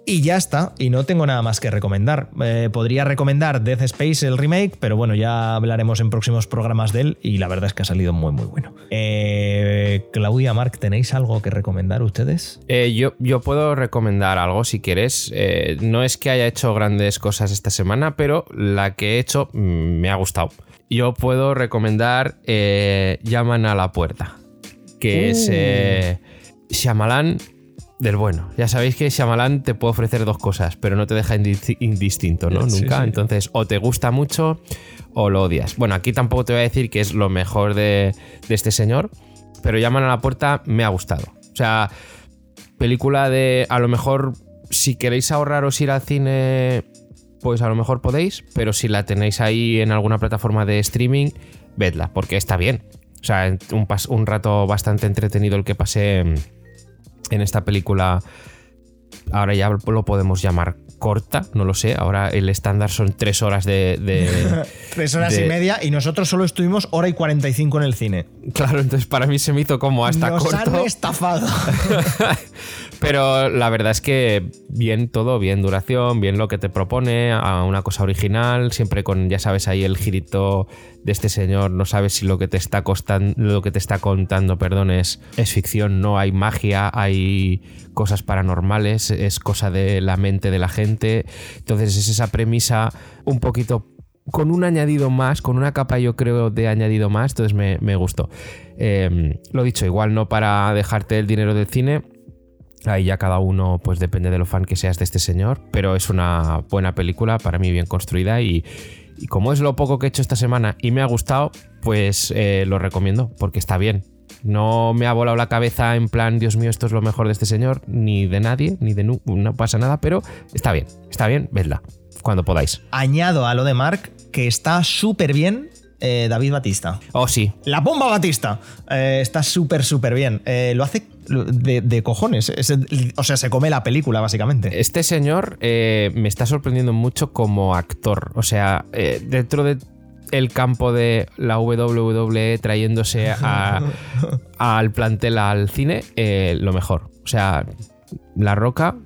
Y ya está, y no tengo nada más que recomendar. Eh, podría recomendar Death Space, el remake, pero bueno, ya hablaremos en próximos programas de él y la verdad es que ha salido muy, muy bueno. Eh, Claudia, Mark, ¿tenéis algo que recomendar ustedes? Eh, yo, yo puedo recomendar algo si quieres. Eh, no es que haya hecho grandes cosas esta semana, pero la que he hecho mm, me ha gustado. Yo puedo recomendar eh, Llaman a la puerta, que es Uh. eh, Shyamalan del bueno. Ya sabéis que Shyamalan te puede ofrecer dos cosas, pero no te deja indi- indistinto, ¿no? Sí, Nunca. sí. Entonces, o te gusta mucho o lo odias. Bueno, aquí tampoco te voy a decir que es lo mejor de, de este señor, pero Llaman a la puerta me ha gustado. O sea, película de a lo mejor si queréis ahorraros ir al cine pues a lo mejor podéis pero si la tenéis ahí en alguna plataforma de streaming vedla porque está bien o sea un, pas- un rato bastante entretenido el que pasé en, esta película ahora ya lo podemos llamar corta no lo sé ahora el estándar son tres horas de, de- Tres horas de- y media y nosotros solo estuvimos hora y 45 en el cine. claro entonces para mí se me hizo como hasta Nos corto han estafado. Pero la verdad es que bien todo, bien duración, bien lo que te propone, a una cosa original, siempre con, ya sabes, ahí el girito de este señor, no sabes si lo que te está costan- lo que te está contando, perdón, es, es ficción, no hay magia, hay cosas paranormales, es cosa de la mente de la gente. Entonces es esa premisa un poquito con un añadido más, con una capa yo creo de añadido más, entonces me, me gustó. Eh, lo dicho, igual no para dejarte el dinero del cine, Ahí ya cada uno, pues depende de lo fan que seas de este señor, pero es una buena película, para mí bien construida y, y como es lo poco que he hecho esta semana y me ha gustado, pues eh, lo recomiendo, porque está bien. No me ha volado la cabeza en plan, Dios mío, esto es lo mejor de este señor, ni de nadie, ni de nu, no pasa nada, pero está bien, está bien, vedla, cuando podáis. Añado a lo de Mark que está súper bien eh, David Batista. Oh, sí, La bomba Batista. Eh, está súper, súper bien. Eh, lo hace de, de cojones. Es- o sea, se come la película, básicamente. Este señor eh, me está sorprendiendo mucho como actor. O sea, eh, dentro de el campo de la WWE trayéndose a- al plantel al cine, eh, lo mejor. O sea, La Roca,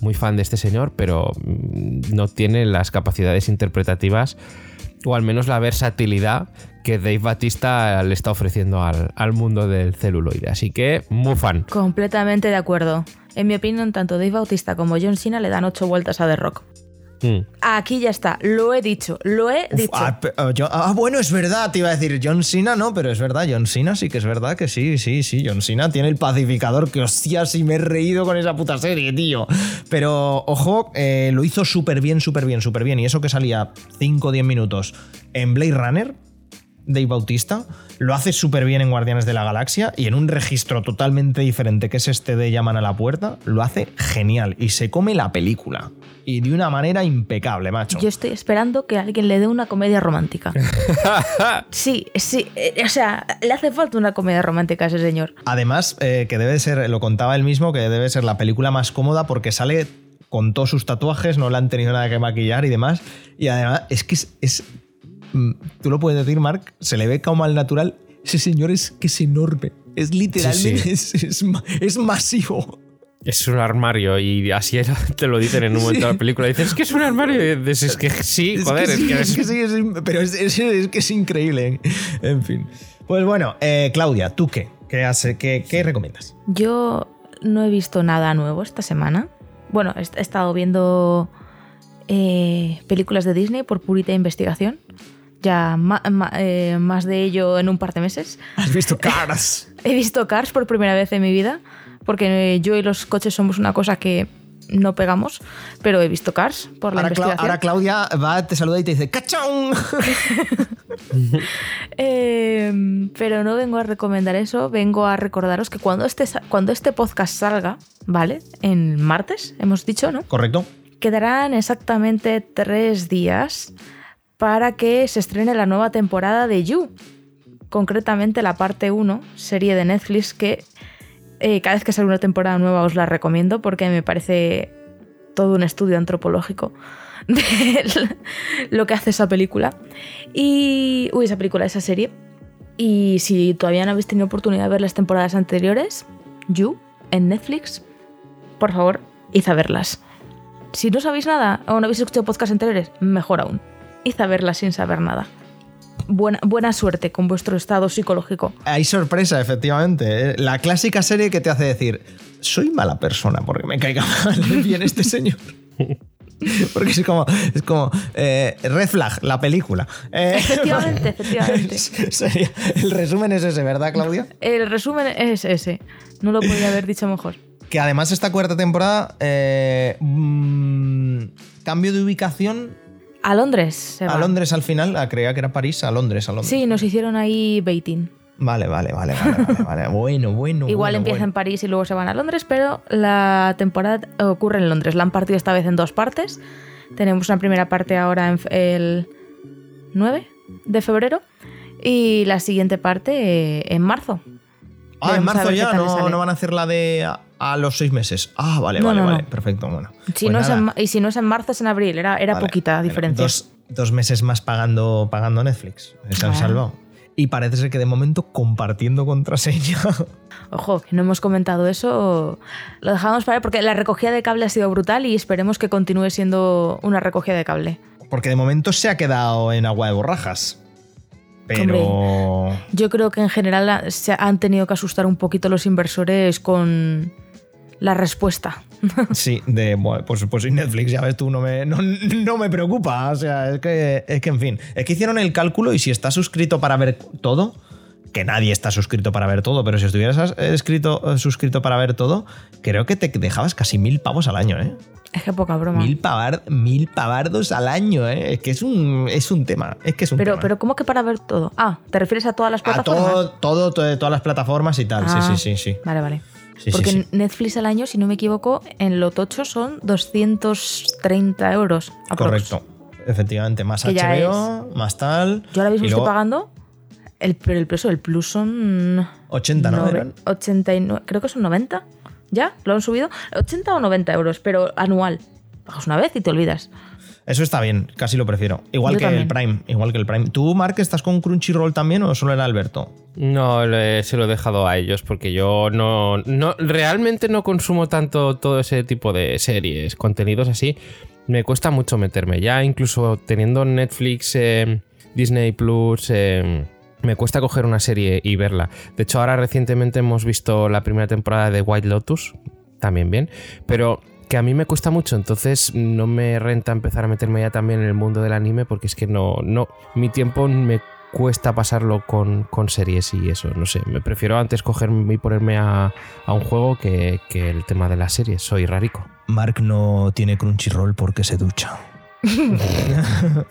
muy fan de este señor, pero mm, no tiene las capacidades interpretativas o al menos la versatilidad que Dave Batista le está ofreciendo al, al mundo del celuloide. Así que, muy fan. Completamente de acuerdo. En mi opinión, tanto Dave Bautista como John Cena le dan ocho vueltas a The Rock. Mm. Aquí ya está, lo he dicho, lo he Uf, dicho. ah, pe- ah, yo- ah, bueno, es verdad, te iba a decir John Cena, no, pero es verdad, John Cena sí que es verdad que sí, sí, sí, John Cena tiene el pacificador, que hostia, sí me he reído con esa puta serie, tío. Pero, ojo, eh, lo hizo súper bien, súper bien, súper bien. Y eso que salía 5 o 10 minutos en Blade Runner, Dave Bautista, lo hace súper bien en Guardianes de la Galaxia y en un registro totalmente diferente que es este de Llaman a la Puerta, lo hace genial y se come la película. Y de una manera impecable, macho. Yo estoy esperando que alguien le dé una comedia romántica. sí, sí. eh, O sea, le hace falta una comedia romántica a ese señor. Además, eh, que debe ser, lo contaba él mismo, que debe ser la película más cómoda porque sale con todos sus tatuajes, no le han tenido nada que maquillar y demás. Y además, es que es. es- tú lo puedes decir, Mark, se le ve como al natural. Ese señor es que es enorme. Es literalmente. Sí, Es, es ma- es masivo. Es un armario y así era- te lo dicen en un momento de la película. Dices, es que es un armario. Y dices, es que sí, joder, es que sí, es es que que es- sí, es- pero es, es- es que es increíble. En fin. Pues bueno, eh, Claudia, ¿tú qué? ¿Qué, hace- qué, qué recomiendas? Yo no he visto nada nuevo esta semana. Bueno, he he estado viendo eh, películas de Disney por purita investigación. Ya ma- ma- eh, más de ello en un par de meses. ¿Has visto Cars? He visto Cars por primera vez en mi vida, porque eh, yo y los coches somos una cosa que no pegamos, pero he visto Cars por la Ahora, investigación. ahora Claudia va, te saluda y te dice ¡Cachón! Eh, pero no vengo a recomendar eso, vengo a recordaros que cuando este, cuando este podcast salga, ¿vale? En martes, hemos dicho, ¿no? Correcto. Quedarán exactamente tres días para que se estrene la nueva temporada de You. Concretamente la parte 1, serie de Netflix que eh, cada vez que sale una temporada nueva os la recomiendo porque me parece todo un estudio antropológico de lo que hace esa película. Y. Uy, esa película, esa serie. Y si todavía no habéis tenido oportunidad de ver las temporadas anteriores, You, en Netflix, por favor, id a verlas. Si no sabéis nada o no habéis escuchado podcasts anteriores, mejor aún. Id a verlas sin saber nada. Buena, buena suerte con vuestro estado psicológico. Hay sorpresa, efectivamente. ¿eh? La clásica serie que te hace decir, soy mala persona porque me caiga mal bien este señor. Porque es como, es como eh, Red Flag, la película. Eh, Efectivamente, efectivamente. sería- el resumen es ese, ¿verdad, Claudia? El resumen es ese. No lo podía haber dicho mejor. Que además esta cuarta temporada, eh, mm, cambio de ubicación A Londres se a va. Londres al final, ah, creía que era París, a Londres, a Londres. Sí, nos hicieron ahí baiting. Vale, vale, vale, vale, vale, vale. Bueno, bueno. Igual bueno, empieza bueno. en París y luego se van a Londres, pero la temporada ocurre en Londres. La han partido esta vez en dos partes. Tenemos una primera parte ahora en el 9 de febrero y la siguiente parte eh, en marzo. Ah, en marzo ver ya, no, no van a hacer la de a, a los seis meses. Ah, vale, No, vale, no, vale. Perfecto, bueno. Si Pues no es nada, en y si no es en marzo, es en abril. Era, era vale. poquita diferencia. Dos, dos meses más pagando, pagando Netflix. Se han Ah. salvado. Y parece ser que de momento compartiendo contraseña. Ojo, que no hemos comentado eso. Lo dejamos para porque la recogida de cable ha sido brutal y esperemos que continúe siendo una recogida de cable. Porque de momento se ha quedado en agua de borrajas. Pero. Yo creo que en general se han tenido que asustar un poquito los inversores con la respuesta. Sí, de. Bueno, pues, pues Netflix, ya ves tú, no me, no, no me preocupa. O sea, es que, es que, en fin. Es que hicieron el cálculo y si estás suscrito para ver todo. Que nadie está suscrito para ver todo, pero si estuvieras escrito, eh, suscrito para ver todo, creo que te dejabas casi mil pavos al año, ¿eh? Es que poca broma. Mil, pavar- mil pavardos al año, ¿eh? Es que es un, es un tema. Es que es un Pero, tema. pero ¿cómo que para ver todo? Ah, ¿te refieres a todas las A plataformas? todo, todo, todo- todas las plataformas y tal. Ah, Sí, sí, sí, sí. Vale, vale. Sí, sí, Porque sí. Netflix al año, si no me equivoco, en lo tocho son 230 euros. aprox. Correcto. Efectivamente, más Que HBO, más tal. Yo ahora mismo y estoy luego pagando, el, pero el precio del Plus son... 80, ¿no? nove- Eran. 89, creo que son 90. ¿Ya? ¿Lo han subido? 80 o 90 euros, pero anual. Pagas una vez y te olvidas. Eso está bien, casi lo prefiero. Igual Yo que también. el Prime, igual que el Prime. ¿Tú, Mark, estás con Crunchyroll también o solo era Alberto? No, le- se lo he dejado a ellos porque yo no, no realmente no consumo tanto todo ese tipo de series, contenidos así. Me cuesta mucho meterme. Ya incluso teniendo Netflix, eh, Disney Plus, eh, me cuesta coger una serie y verla. De hecho, ahora recientemente hemos visto la primera temporada de White Lotus, también bien, pero que a mí me cuesta mucho, entonces no me renta empezar a meterme ya también en el mundo del anime porque es que no, no, mi tiempo me cuesta pasarlo con, con series y eso, no sé, me prefiero antes cogerme y ponerme a, a un juego que, que el tema de las series, soy rarico. Mark no tiene Crunchyroll porque se ducha.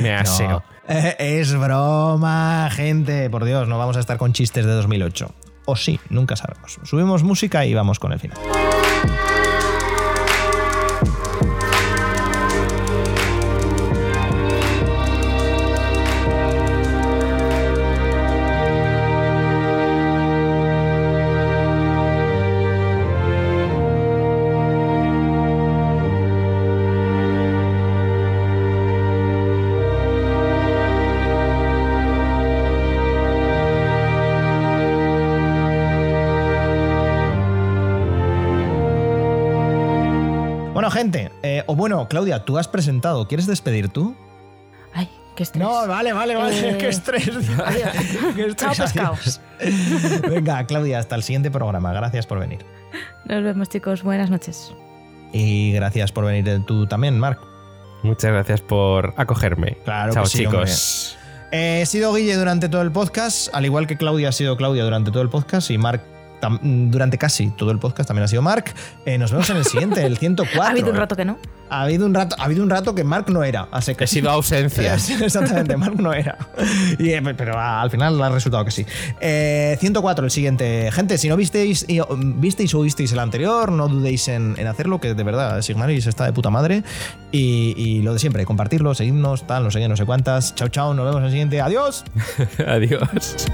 Me aseo. Eh, es broma, gente. Por Dios, no vamos a estar con chistes de 2008. O sí, nunca sabemos. Subimos música y vamos con el final. O bueno, Claudia, tú has presentado. ¿Quieres despedir tú? Ay, qué estrés. vale, vale, vale. Qué estrés. Adiós. Qué estrés, Chao, adiós. Venga, Claudia, hasta el siguiente programa. Gracias por venir. Nos vemos, chicos. Buenas noches. Y gracias por venir tú también, Marc. Muchas gracias por acogerme. Claro Chao, que sí, chicos. Eh, he sido Guille durante todo el podcast, al igual que Claudia ha sido Claudia durante todo el podcast y Marc durante casi todo el podcast también ha sido Marc. Eh, nos vemos en el siguiente, el 104. Ha habido un rato que no. Ha habido un rato, ha habido un rato que Marc no era. Así que He sido ausencia. Exactamente, Marc no era. Y, eh, pero al final ha resultado que sí. Eh, 104, el siguiente. Gente, si no visteis, y, o, visteis o visteis el anterior, no dudéis en, en hacerlo, que de verdad Sigmaris está de puta madre. Y, y lo de siempre, compartirlo, seguidnos, tal, no sé qué, no sé cuántas. Chao, chao, nos vemos en el siguiente. Adiós. Adiós.